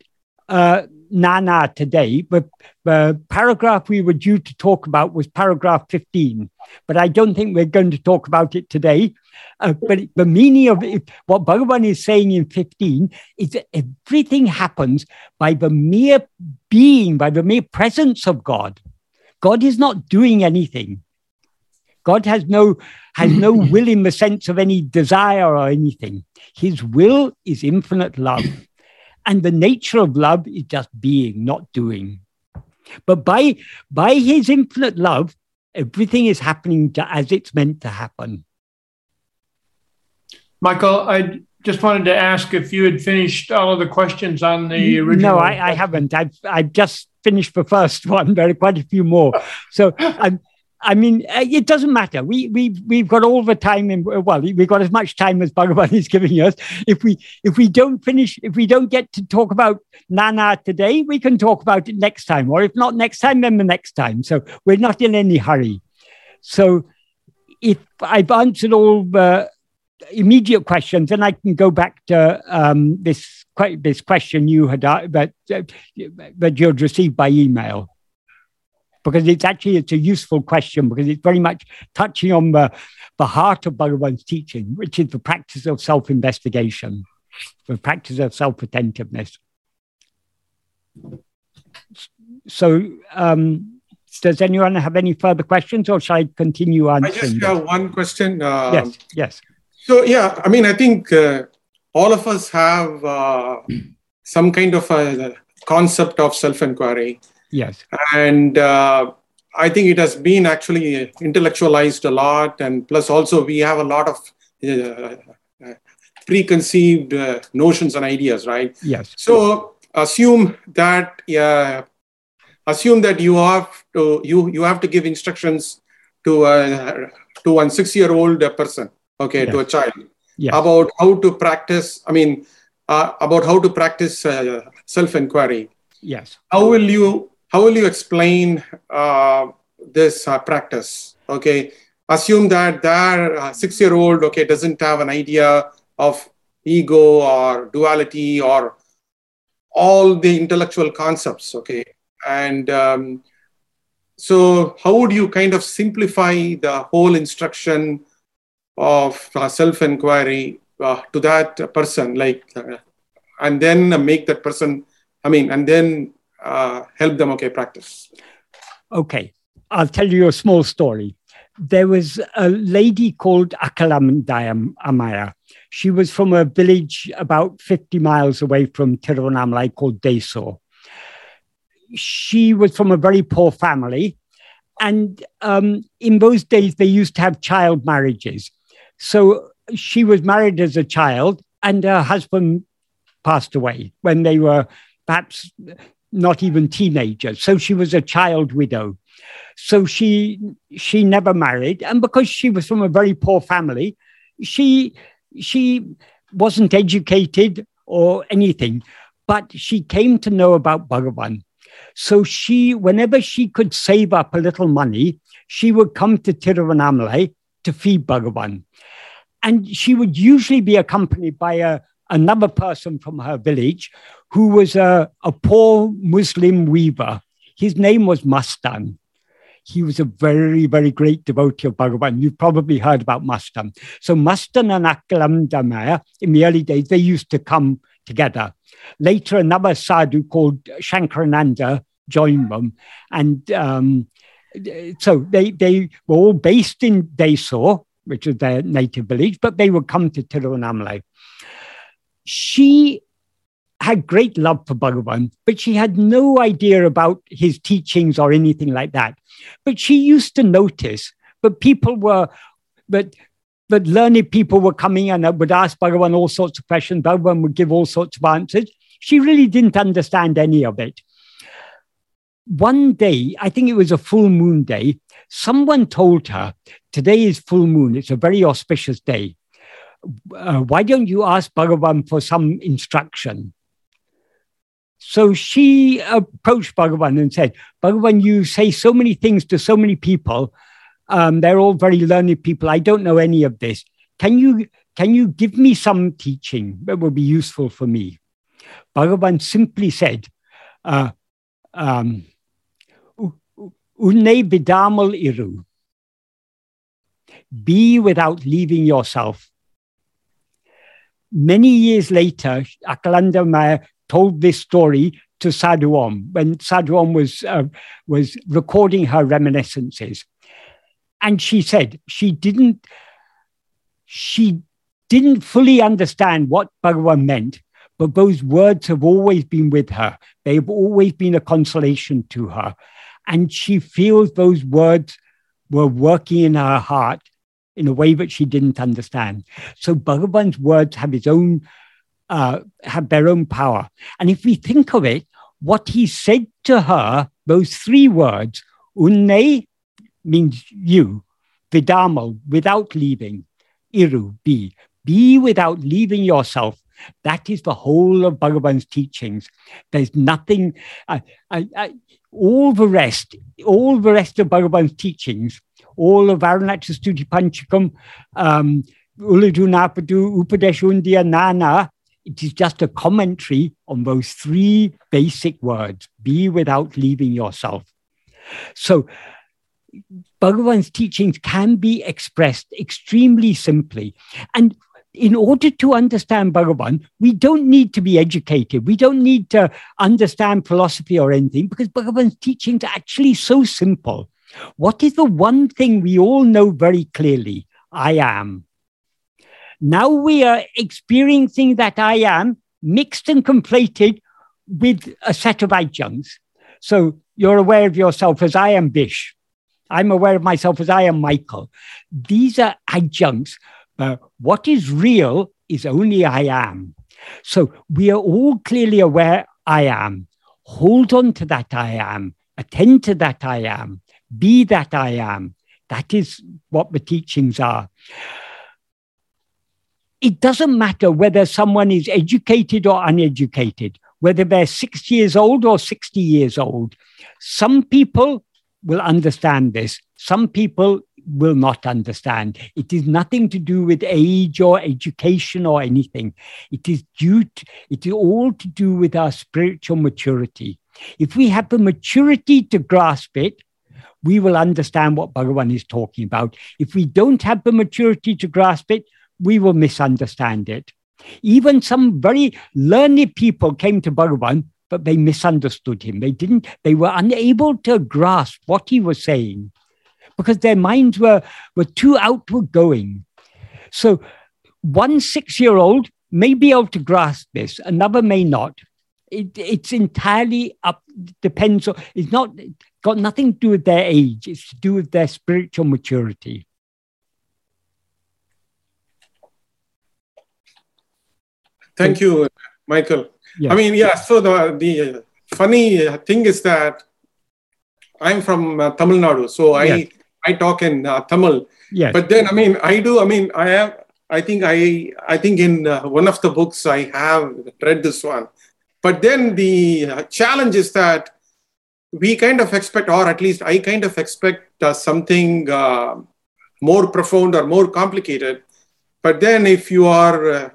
uh, Nan Ar today, but the paragraph we were due to talk about was paragraph 15, but I don't think we're going to talk about it today. Uh, but the meaning of it, what Bhagavan is saying in 15 is that everything happens by the mere being, by the mere presence of God. God is not doing anything. God has no has no will in the sense of any desire or anything. His will is infinite love. And the nature of love is just being, not doing. But by, by his infinite love, everything is happening as it's meant to happen. Michael, I just wanted to ask if you had finished all of the questions on the original. No, I, I haven't. I've, I've just finished the first one. There are quite a few more. So I'm, I mean, uh, it doesn't matter. We we we've got all the time in well, we've got as much time as Bhagavan is giving us. If we if we don't finish, if we don't get to talk about Nan Ar today, we can talk about it next time, or if not next time, then the next time. So we're not in any hurry. So if I've answered all the immediate questions, then I can go back to um, this this question you had uh, that uh, that you'd received by email because it's actually it's a useful question because it's very much touching on the, the heart of Bhagavan's teaching, which is the practice of self-investigation, the practice of self-attentiveness. So um, does anyone have any further questions or shall I continue answering? I just have one question. Uh, yes, yes. So yeah, I mean, I think uh, all of us have uh, some kind of a concept of self-inquiry Yes. And uh, I think it has been actually intellectualized a lot. And plus, also, we have a lot of uh, preconceived uh, notions and ideas, right? Yes. So, assume that, yeah, assume that you have to, you, you have to give instructions to a, to one six year old person, okay, yes. to a child. Yes. About how to practice, I mean, uh, about how to practice uh, self inquiry. Yes. How will you how will you explain uh, this uh, practice? Okay, assume that that uh, six-year-old okay doesn't have an idea of ego or duality or all the intellectual concepts. Okay, and um, so how would you kind of simplify the whole instruction of uh, self-inquiry uh, to that person, like, uh, and then make that person? I mean, and then uh, help them okay practice. Okay i'll tell you a small story. There was a lady called akalamandaya amaya. She was from a village about 50 miles away from tiruvannamalai called Desur. she was from a very poor family and um, in those days they used to have child marriages. So she was married as a child and her husband passed away when they were perhaps not even teenagers. So she was a child widow. So she she never married, and because she was from a very poor family, she she wasn't educated or anything, but she came to know about Bhagavan. So she, whenever she could save up a little money, she would come to Tiruvannamalai to feed Bhagavan. And she would usually be accompanied by a, another person from her village who was a, a poor Muslim weaver. His name was Mastan. He was a very, very great devotee of Bhagavan. You've probably heard about Mastan. So Mastan and Akhilandamma, in the early days, they used to come together. Later, another sadhu called Shankarananda joined them. And um, so they, they were all based in Desur, which is their native village, but they would come to Tiruvannamalai. She had great love for Bhagavan, but she had no idea about his teachings or anything like that. But she used to notice, but people were, but but learned people were coming and would ask Bhagavan all sorts of questions. Bhagavan would give all sorts of answers. She really didn't understand any of it. One day, I think it was a full moon day, someone told her, Today is full moon. It's a very auspicious day. Uh, why don't you ask Bhagavan for some instruction? So she approached Bhagavan and said, Bhagavan, you say so many things to so many people. Um, they're all very learned people. I don't know any of this. Can you, can you give me some teaching that will be useful for me? Bhagavan simply said, uh, um, Unne vidamal iru. Be without leaving yourself. Many years later, Akhilandamma told this story to Sadhu Om when Sadhu Om was, uh, was recording her reminiscences. And she said she didn't, she didn't fully understand what Bhagavan meant, but those words have always been with her. They've always been a consolation to her. And she feels those words were working in her heart in a way that she didn't understand. So Bhagavan's words have his own uh, have their own power. And if we think of it, what he said to her, those three words, unne means you, vidamal, without leaving, iru, be, be without leaving yourself. That is the whole of Bhagavan's teachings. There's nothing, uh, I, I, all the rest, all the rest of Bhagavan's teachings, all of Arunachala Stuti Panchakam, um, Ulladu Narpadu, Upadeshundia Nan Ar, it is just a commentary on those three basic words be without leaving yourself. So, Bhagavan's teachings can be expressed extremely simply. And in order to understand Bhagavan, we don't need to be educated. We don't need to understand philosophy or anything because Bhagavan's teachings are actually so simple. What is the one thing we all know very clearly? I am. Now we are experiencing that I am mixed and conflated with a set of adjuncts. So you're aware of yourself as I am Bish. I'm aware of myself as I am Michael. These are adjuncts. Uh, what is real is only I am. So we are all clearly aware I am. Hold on to that I am. Attend to that I am. Be that I am. That is what the teachings are it doesn't matter whether someone is educated or uneducated, whether they're six years old or 60 years old. Some people will understand this, some people will not understand. It is nothing to do with age or education or anything. It is due to, it is all to do with our spiritual maturity. If we have the maturity to grasp it, we will understand what Bhagavan is talking about. If we don't have the maturity to grasp it, we will misunderstand it. Even some very learned people came to Bhagavan, but they misunderstood him. They didn't, they were unable to grasp what he was saying because their minds were, were too outward going. So one six year old may be able to grasp this, another may not. It, it's entirely up, depends on, it's not got nothing to do with their age, it's to do with their spiritual maturity. Thank you, Michael. Yeah. I mean, yeah. So the the funny thing is that I'm from uh, Tamil Nadu, so I yes. I talk in uh, Tamil. Yes. But then, I mean, I do. I mean, I have. I think I I think in uh, one of the books I have read this one. But then the uh, challenge is that we kind of expect, or at least I kind of expect uh, something uh, more profound or more complicated. But then, if you are uh,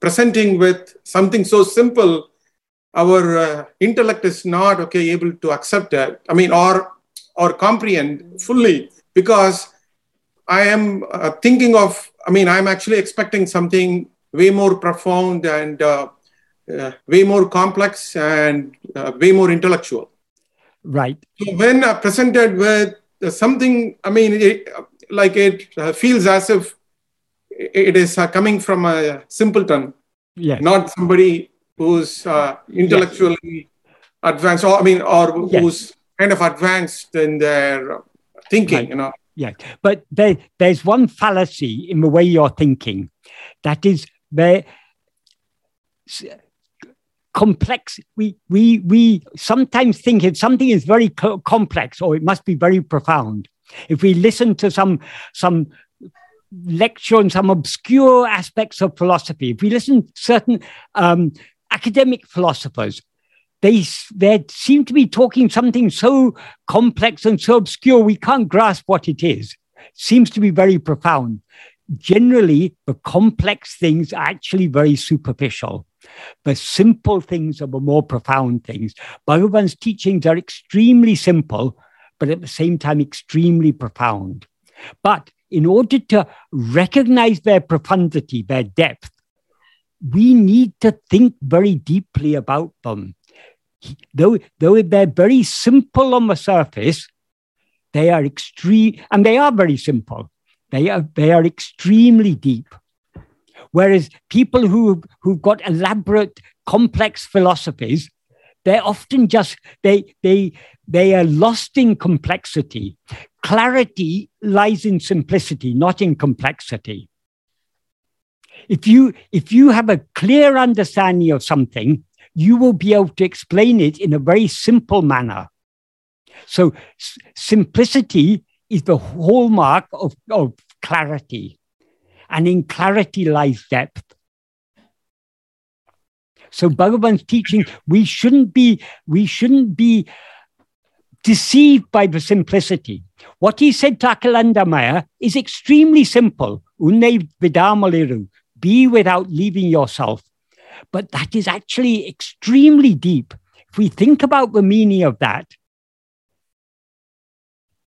presenting with something so simple, our uh, intellect is not okay able to accept it. I mean, or or comprehend fully because I am uh, thinking of. I mean, I'm actually expecting something way more profound and uh, uh, way more complex and uh, way more intellectual. Right. So when uh, presented with something, I mean, it, like it uh, feels as if it is uh, coming from a simpleton, yes. not somebody who's uh, intellectually yes. advanced, or I mean, or yes. who's kind of advanced in their thinking, right. you know. Yeah, but there, there's one fallacy in the way you're thinking. That is, there complex. We we we sometimes think if something is very co- complex or it must be very profound. If we listen to some some lecture on some obscure aspects of philosophy if we listen to certain um, academic philosophers they they seem to be talking something so complex and so obscure we can't grasp what it is. Seems to be very profound. Generally the complex things are actually very superficial the simple things are the more profound things. Bhagavan's teachings are extremely simple, but at the same time, extremely profound. But in order to recognize their profundity, their depth, we need to think very deeply about them. Though, though they're very simple on the surface, they are extreme, and they are very simple. They are, they are extremely deep. Whereas people who, who've got elaborate, complex philosophies, they're often just, they, they, they are lost in complexity. Clarity lies in simplicity, not in complexity. If you, if you have a clear understanding of something, you will be able to explain it in a very simple manner. So, s- simplicity is the hallmark of, of clarity and in clarity lies depth. So Bhagavan's teaching, we shouldn't be, we shouldn't be deceived by the simplicity. What he said to Akhilandamma is extremely simple. Unne vidamaliru, be without leaving yourself. But that is actually extremely deep. If we think about the meaning of that,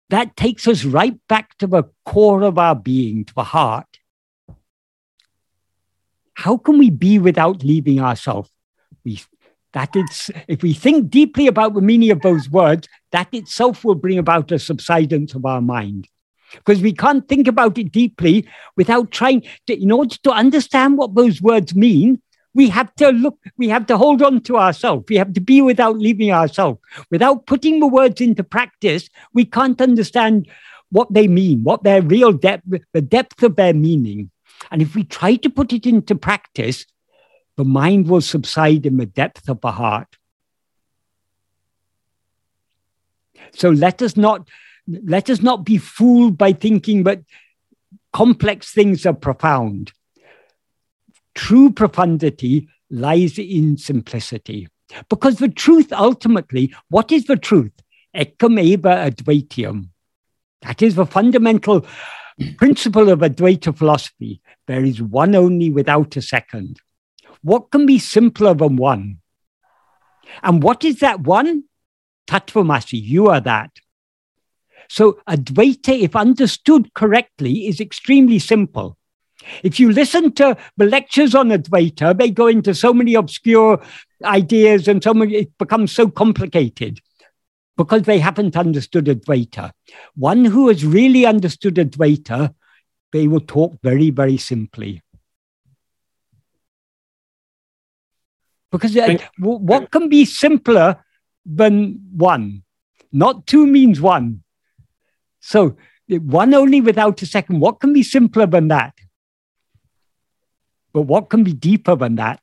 that takes us right back to the core of our being, to the heart how can we be without leaving ourselves? We, that it's, if we think deeply about the meaning of those words, that itself will bring about a subsidence of our mind. Because we can't think about it deeply without trying to, in order to understand what those words mean, we have to look, we have to hold on to ourselves. We have to be without leaving ourselves. Without putting the words into practice, we can't understand what they mean, what their real depth, the depth of their meaning. And if we try to put it into practice, the mind will subside in the depth of the heart. So let us not let us not be fooled by thinking that complex things are profound. True profundity lies in simplicity. Because the truth ultimately, what is the truth? Ekam eva advitiyam. That is the fundamental principle of Advaita philosophy. There is one only without a second. What can be simpler than one? And what is that one? Tattvamasi, you are that. So Advaita, if understood correctly, is extremely simple. If you listen to the lectures on Advaita, they go into so many obscure ideas and so many, it becomes so complicated because they haven't understood Advaita. One who has really understood Advaita they will talk very, very simply. Because uh, what can be simpler than one? Not two means one. So one only without a second. What can be simpler than that? But what can be deeper than that?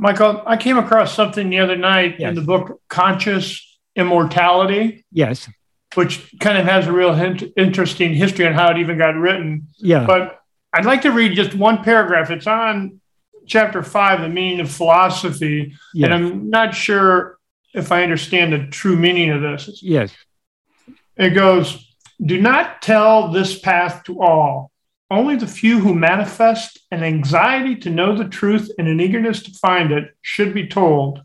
Michael, I came across something the other night yes. in the book Conscious Immortality. Yes. Which kind of has a real hint, interesting history on how it even got written. Yeah. But I'd like to read just one paragraph. It's on chapter five, The Meaning of Philosophy. Yes. And I'm not sure if I understand the true meaning of this. Yes. It goes, Do not tell this path to all only the few who manifest an anxiety to know the truth and an eagerness to find it should be told.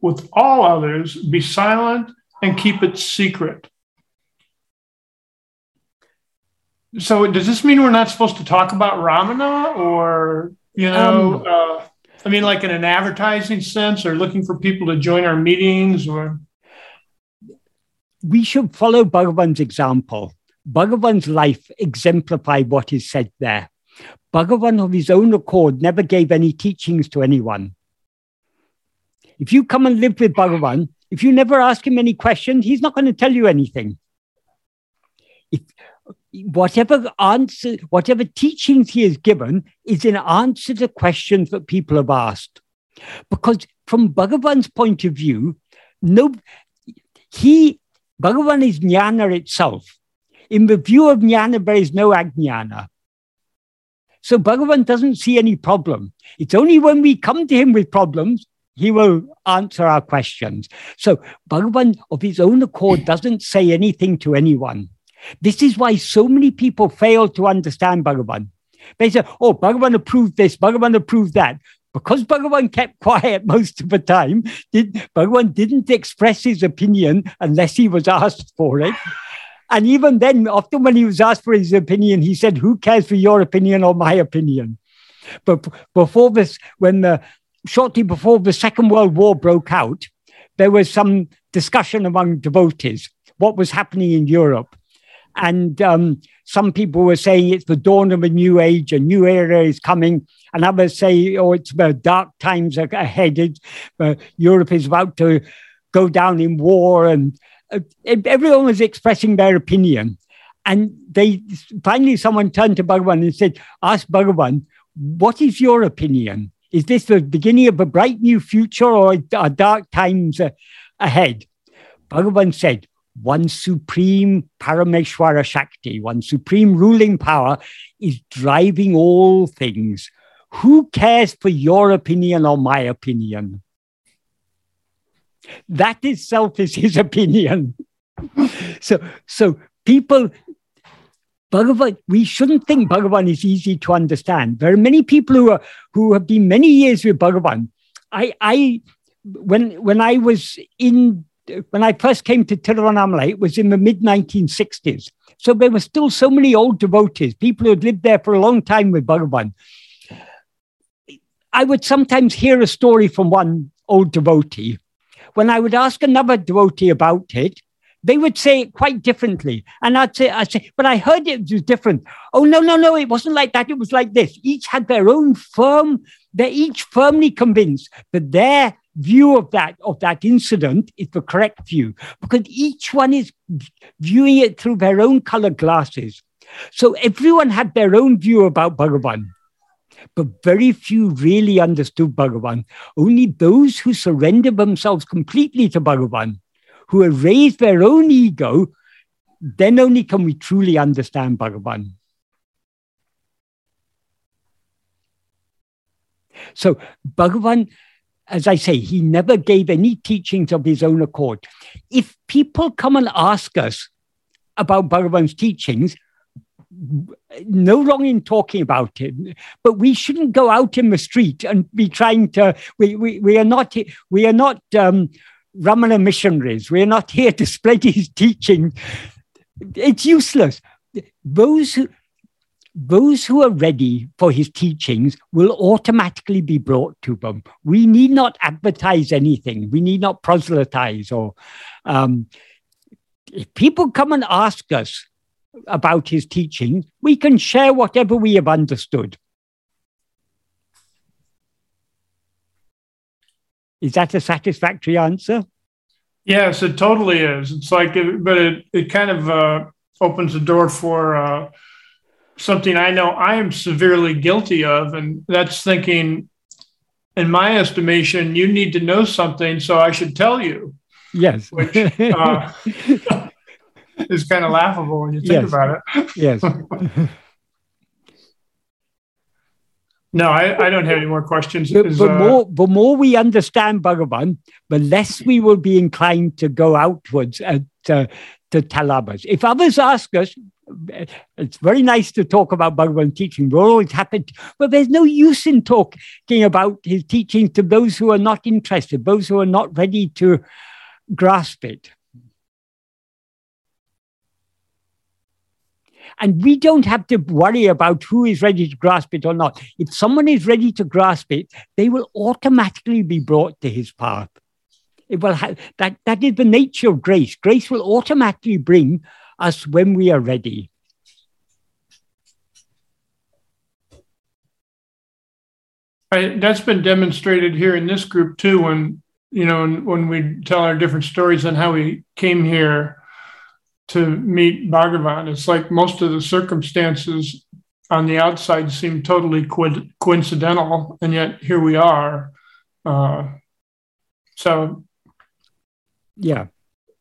With all others, be silent and keep it secret. So, does this mean we're not supposed to talk about Ramana or, you know, um, uh, I mean, like in an advertising sense or looking for people to join our meetings or? We should follow Bhagavan's example. Bhagavan's life exemplified what is said there. Bhagavan, of his own accord, never gave any teachings to anyone. If you come and live with Bhagavan, if you never ask him any questions, he's not going to tell you anything. If, whatever answer, whatever teachings he has given is in answer to questions that people have asked. Because from Bhagavan's point of view, no, he, Bhagavan is jnana itself. In the view of jnana, there is no ajnana. So Bhagavan doesn't see any problem. It's only when we come to him with problems, he will answer our questions. So Bhagavan, of his own accord, doesn't say anything to anyone. This is why so many people fail to understand Bhagavan. They say, oh, Bhagavan approved this, Bhagavan approved that. Because Bhagavan kept quiet most of the time, did, Bhagavan didn't express his opinion unless he was asked for it. And even then, often when he was asked for his opinion, he said, Who cares for your opinion or my opinion? But before this, when the shortly before the Second World War broke out, there was some discussion among devotees what was happening in Europe. And um, some people were saying it's the dawn of a new age, a new era is coming. And others say, oh, it's the dark times ahead. uh, Europe is about to go down in war. And everyone was expressing their opinion. And they finally someone turned to Bhagavan and said, Ask Bhagavan, what is your opinion? Is this the beginning of a bright new future or are dark times uh, ahead? Bhagavan said, one supreme Parameshwara Shakti, one supreme ruling power is driving all things. Who cares for your opinion or my opinion? That itself is his opinion. so, so people, Bhagavan, we shouldn't think Bhagavan is easy to understand. There are many people who are who have been many years with Bhagavan. I, I, when when I was in when I first came to Tiruvannamalai, it was in the mid 1960s. So there were still so many old devotees, people who had lived there for a long time with Bhagavan. I would sometimes hear a story from one old devotee when I would ask another devotee about it, they would say it quite differently. And I'd say, I'd say, but I heard it was different. Oh, no, no, no, it wasn't like that. It was like this. Each had their own firm, they're each firmly convinced that their view of that, of that incident is the correct view because each one is viewing it through their own colored glasses. So everyone had their own view about Bhagavan but very few really understood Bhagavan. Only those who surrender themselves completely to Bhagavan, who erase their own ego, then only can we truly understand Bhagavan. So, Bhagavan, as I say, he never gave any teachings of his own accord. If people come and ask us about Bhagavan's teachings, no wrong in talking about it, but we shouldn't go out in the street and be trying to. We, we, we are not we are not um, Ramana missionaries. We are not here to spread his teaching. It's useless. Those who those who are ready for his teachings will automatically be brought to them. We need not advertise anything. We need not proselytize or. Um, if people come and ask us about his teaching, we can share whatever we have understood. Is that a satisfactory answer? Yes, it totally is. It's like, it, but it, it kind of uh, opens the door for uh, something I know I am severely guilty of. And that's thinking, in my estimation, you need to know something, so I should tell you. Yes. Which uh, is kind of laughable when you think Yes. about it. yes. No, I, I don't have any more questions. The, Is, the uh, more the more we understand Bhagavan, the less we will be inclined to go outwards and to, to tell others. If others ask us, it's very nice to talk about Bhagavan teaching. We're always happy, to- but there's no use in talking about his teaching to those who are not interested, those who are not ready to grasp it. And we don't have to worry about who is ready to grasp it or not. If someone is ready to grasp it, they will automatically be brought to his path. It will have that, that is the nature of grace. Grace will automatically bring us when we are ready. I, that's been demonstrated here in this group too. When you know, when we tell our different stories on how we came here to meet Bhagavan, it's like most of the circumstances on the outside seem totally co- coincidental, and yet here we are. Uh, so, Yeah.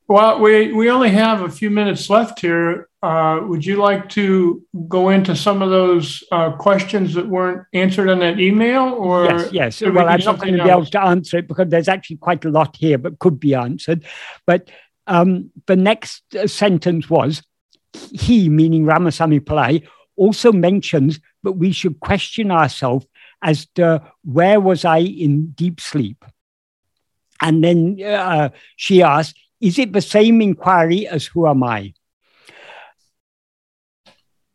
well, we we only have a few minutes left here. Uh, would you like to go into some of those uh, questions that weren't answered in that email, or yes, yes. should we Well, I'm not going to be able to answer it because there's actually quite a lot here, but could be answered. But um, the next uh, sentence was he, meaning Ramasamy Pillai, also mentions that we should question ourselves as to where was I in deep sleep? And then uh, she asked, is it the same inquiry as who am I?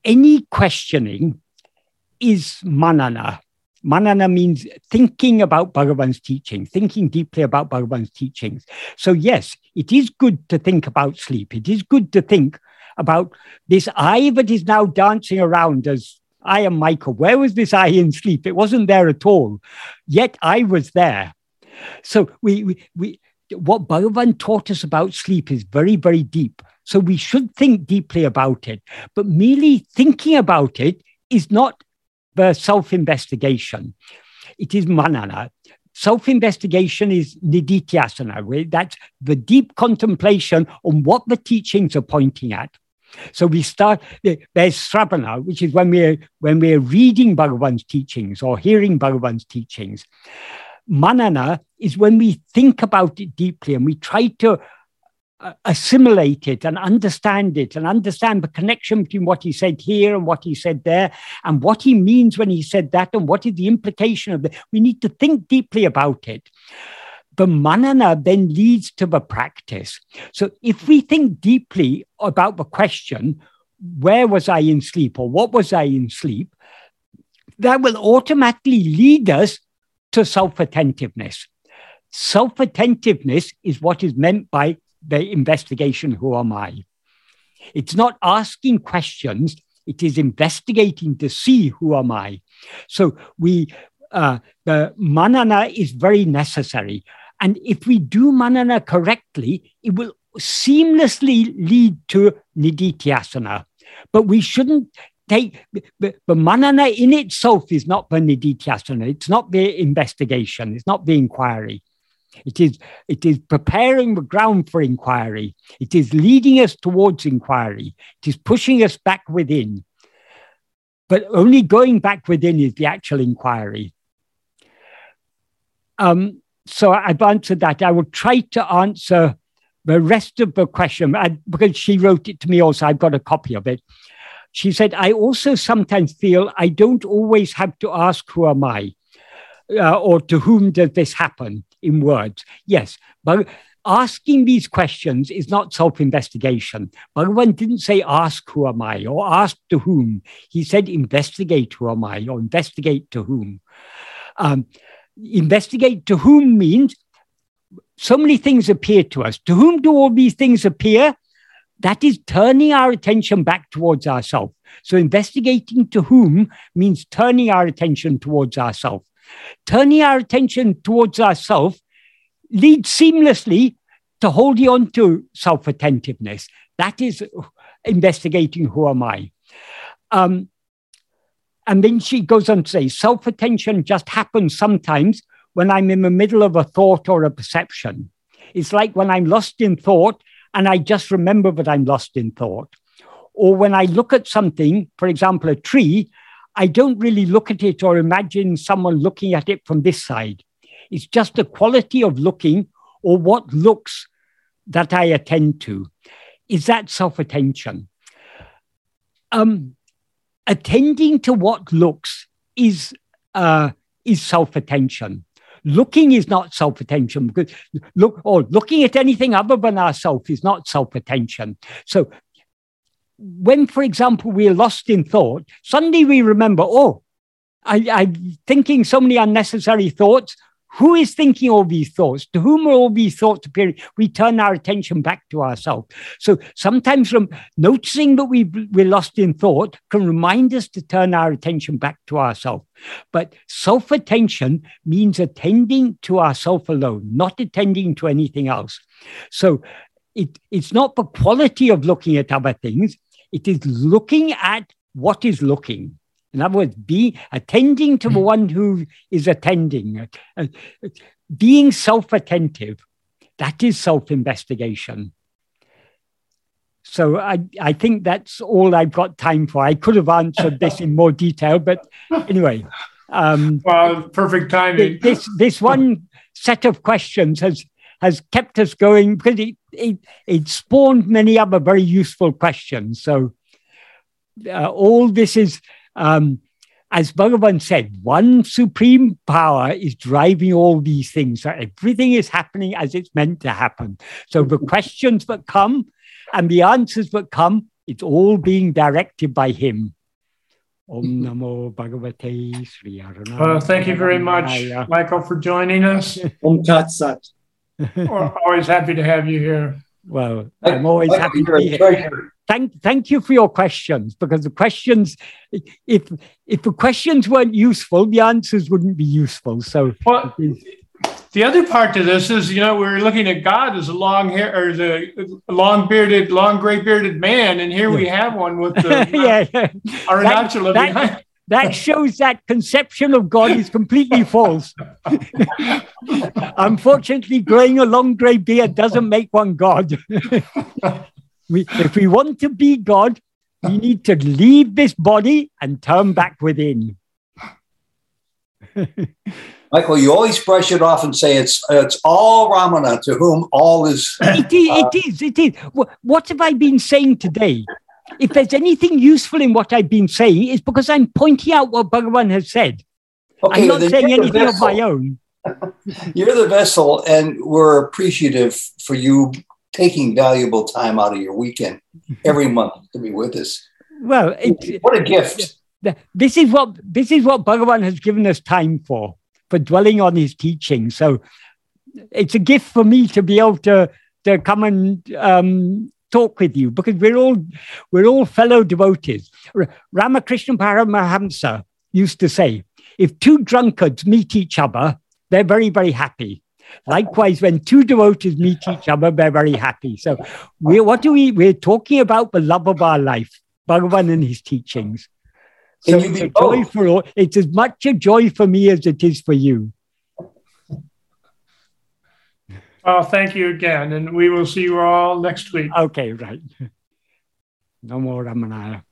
Any questioning is manana. Manana means thinking about Bhagavan's teaching, thinking deeply about Bhagavan's teachings. So, yes, it is good to think about sleep. It is good to think about this I that is now dancing around as I am Michael. Where was this I in sleep? It wasn't there at all. Yet I was there. So, we, we, we what Bhagavan taught us about sleep is very, very deep. So, we should think deeply about it. But merely thinking about it is not the self investigation. It is manana. Self investigation is nididhyasana, where that's the deep contemplation on what the teachings are pointing at. So we start, there's sravana, which is when we're, when we're reading Bhagavan's teachings or hearing Bhagavan's teachings. Manana is when we think about it deeply and we try to Uh, assimilate it and understand it and understand the connection between what he said here and what he said there and what he means when he said that and what is the implication of it. We need to think deeply about it. The manana then leads to the practice. So if we think deeply about the question, where was I in sleep or what was I in sleep, that will automatically lead us to self attentiveness. Self attentiveness is what is meant by the investigation who am I? It's not asking questions, it is investigating to see who am I. So we uh, the manana is very necessary. And if we do manana correctly, it will seamlessly lead to nididhyasana. But we shouldn't take the, the manana in itself is not the nididhyasana. It's not the investigation. It's not the inquiry. It is, it is preparing the ground for inquiry. It is leading us towards inquiry. It is pushing us back within. But only going back within is the actual inquiry. Um, so I've answered that. I will try to answer the rest of the question I, because she wrote it to me also. I've got a copy of it. She said, I also sometimes feel I don't always have to ask, Who am I? Uh, or to whom does this happen in words? Yes, but asking these questions is not self investigation. Bhagavan didn't say, Ask who am I or ask to whom. He said, Investigate who am I or investigate to whom. Um, investigate to whom means so many things appear to us. To whom do all these things appear? That is turning our attention back towards ourselves. So, investigating to whom means turning our attention towards ourselves. Turning our attention towards ourselves leads seamlessly to holding on to self attentiveness, that is investigating who am I. Um, and then she goes on to say self attention just happens sometimes when I'm in the middle of a thought or a perception. It's like when I'm lost in thought and I just remember that I'm lost in thought. Or when I look at something, for example, a tree, I don't really look at it or imagine someone looking at it from this side. It's just the quality of looking or what looks that I attend to. Is that self attention? Um, attending to what looks is, uh, is self attention. Looking is not self attention because look or looking at anything other than ourself is not self attention. So when, for example, we are lost in thought, suddenly we remember, oh, I, I'm thinking so many unnecessary thoughts. Who is thinking all these thoughts? To whom are all these thoughts appearing? We turn our attention back to ourselves. So sometimes from noticing that we we're lost in thought can remind us to turn our attention back to ourselves. But self attention means attending to ourself alone, not attending to anything else. So it, it's not the quality of looking at other things, it is looking at what is looking. In other words, be attending to the one who is attending, uh, being self attentive. That is self investigation. So I, I think that's all I've got time for. I could have answered this in more detail, but anyway. Um, well, perfect timing. This, this one set of questions has, has kept us going because it, it, it spawned many other very useful questions. So uh, all this is um, as Bhagavan said, one supreme power is driving all these things. So everything is happening as it's meant to happen. So the questions that come and the answers that come, it's all being directed by him. Om Namo Bhagavate Sri Aruna. Well, thank you very much, Michael, for joining us. Om Tat Sat. We're always happy to have you here. Well, I'm always happy to be here thank thank you for your questions because the questions if if the questions weren't useful the answers wouldn't be useful so well, the other part to this is you know we're looking at god as a long hair or as a long bearded long gray bearded man and here yeah. we have one with the yeah, yeah. Arunachala that, that, that shows that conception of God is completely false. Unfortunately, growing a long grey beard doesn't make one God. We, if we want to be God, we need to leave this body and turn back within. Michael, you always brush it off and say it's it's all Ramana to whom all is. it is. Uh, it is. It is. What have I been saying today? If there's anything useful in what I've been saying, it's because I'm pointing out what Bhagavan has said. Okay, I'm not saying anything of my own. You're the vessel, and we're appreciative for you taking valuable time out of your weekend every month to be with us. Well, it, what a gift! This is what this is what Bhagavan has given us time for, for dwelling on his teaching. So it's a gift for me to be able to to come and um, talk with you because we're all we're all fellow devotees. Ramakrishna Paramahamsa used to say, if two drunkards meet each other, they're very very happy. Likewise, when two devotees meet each other, they're very happy. So, we, what do we? We're talking about the love of our life, Bhagavan and his teachings. So it's a joy for all. It's as much a joy for me as it is for you. Well, thank you again, and we will see you all next week. Okay, right. Namo Ramanaya.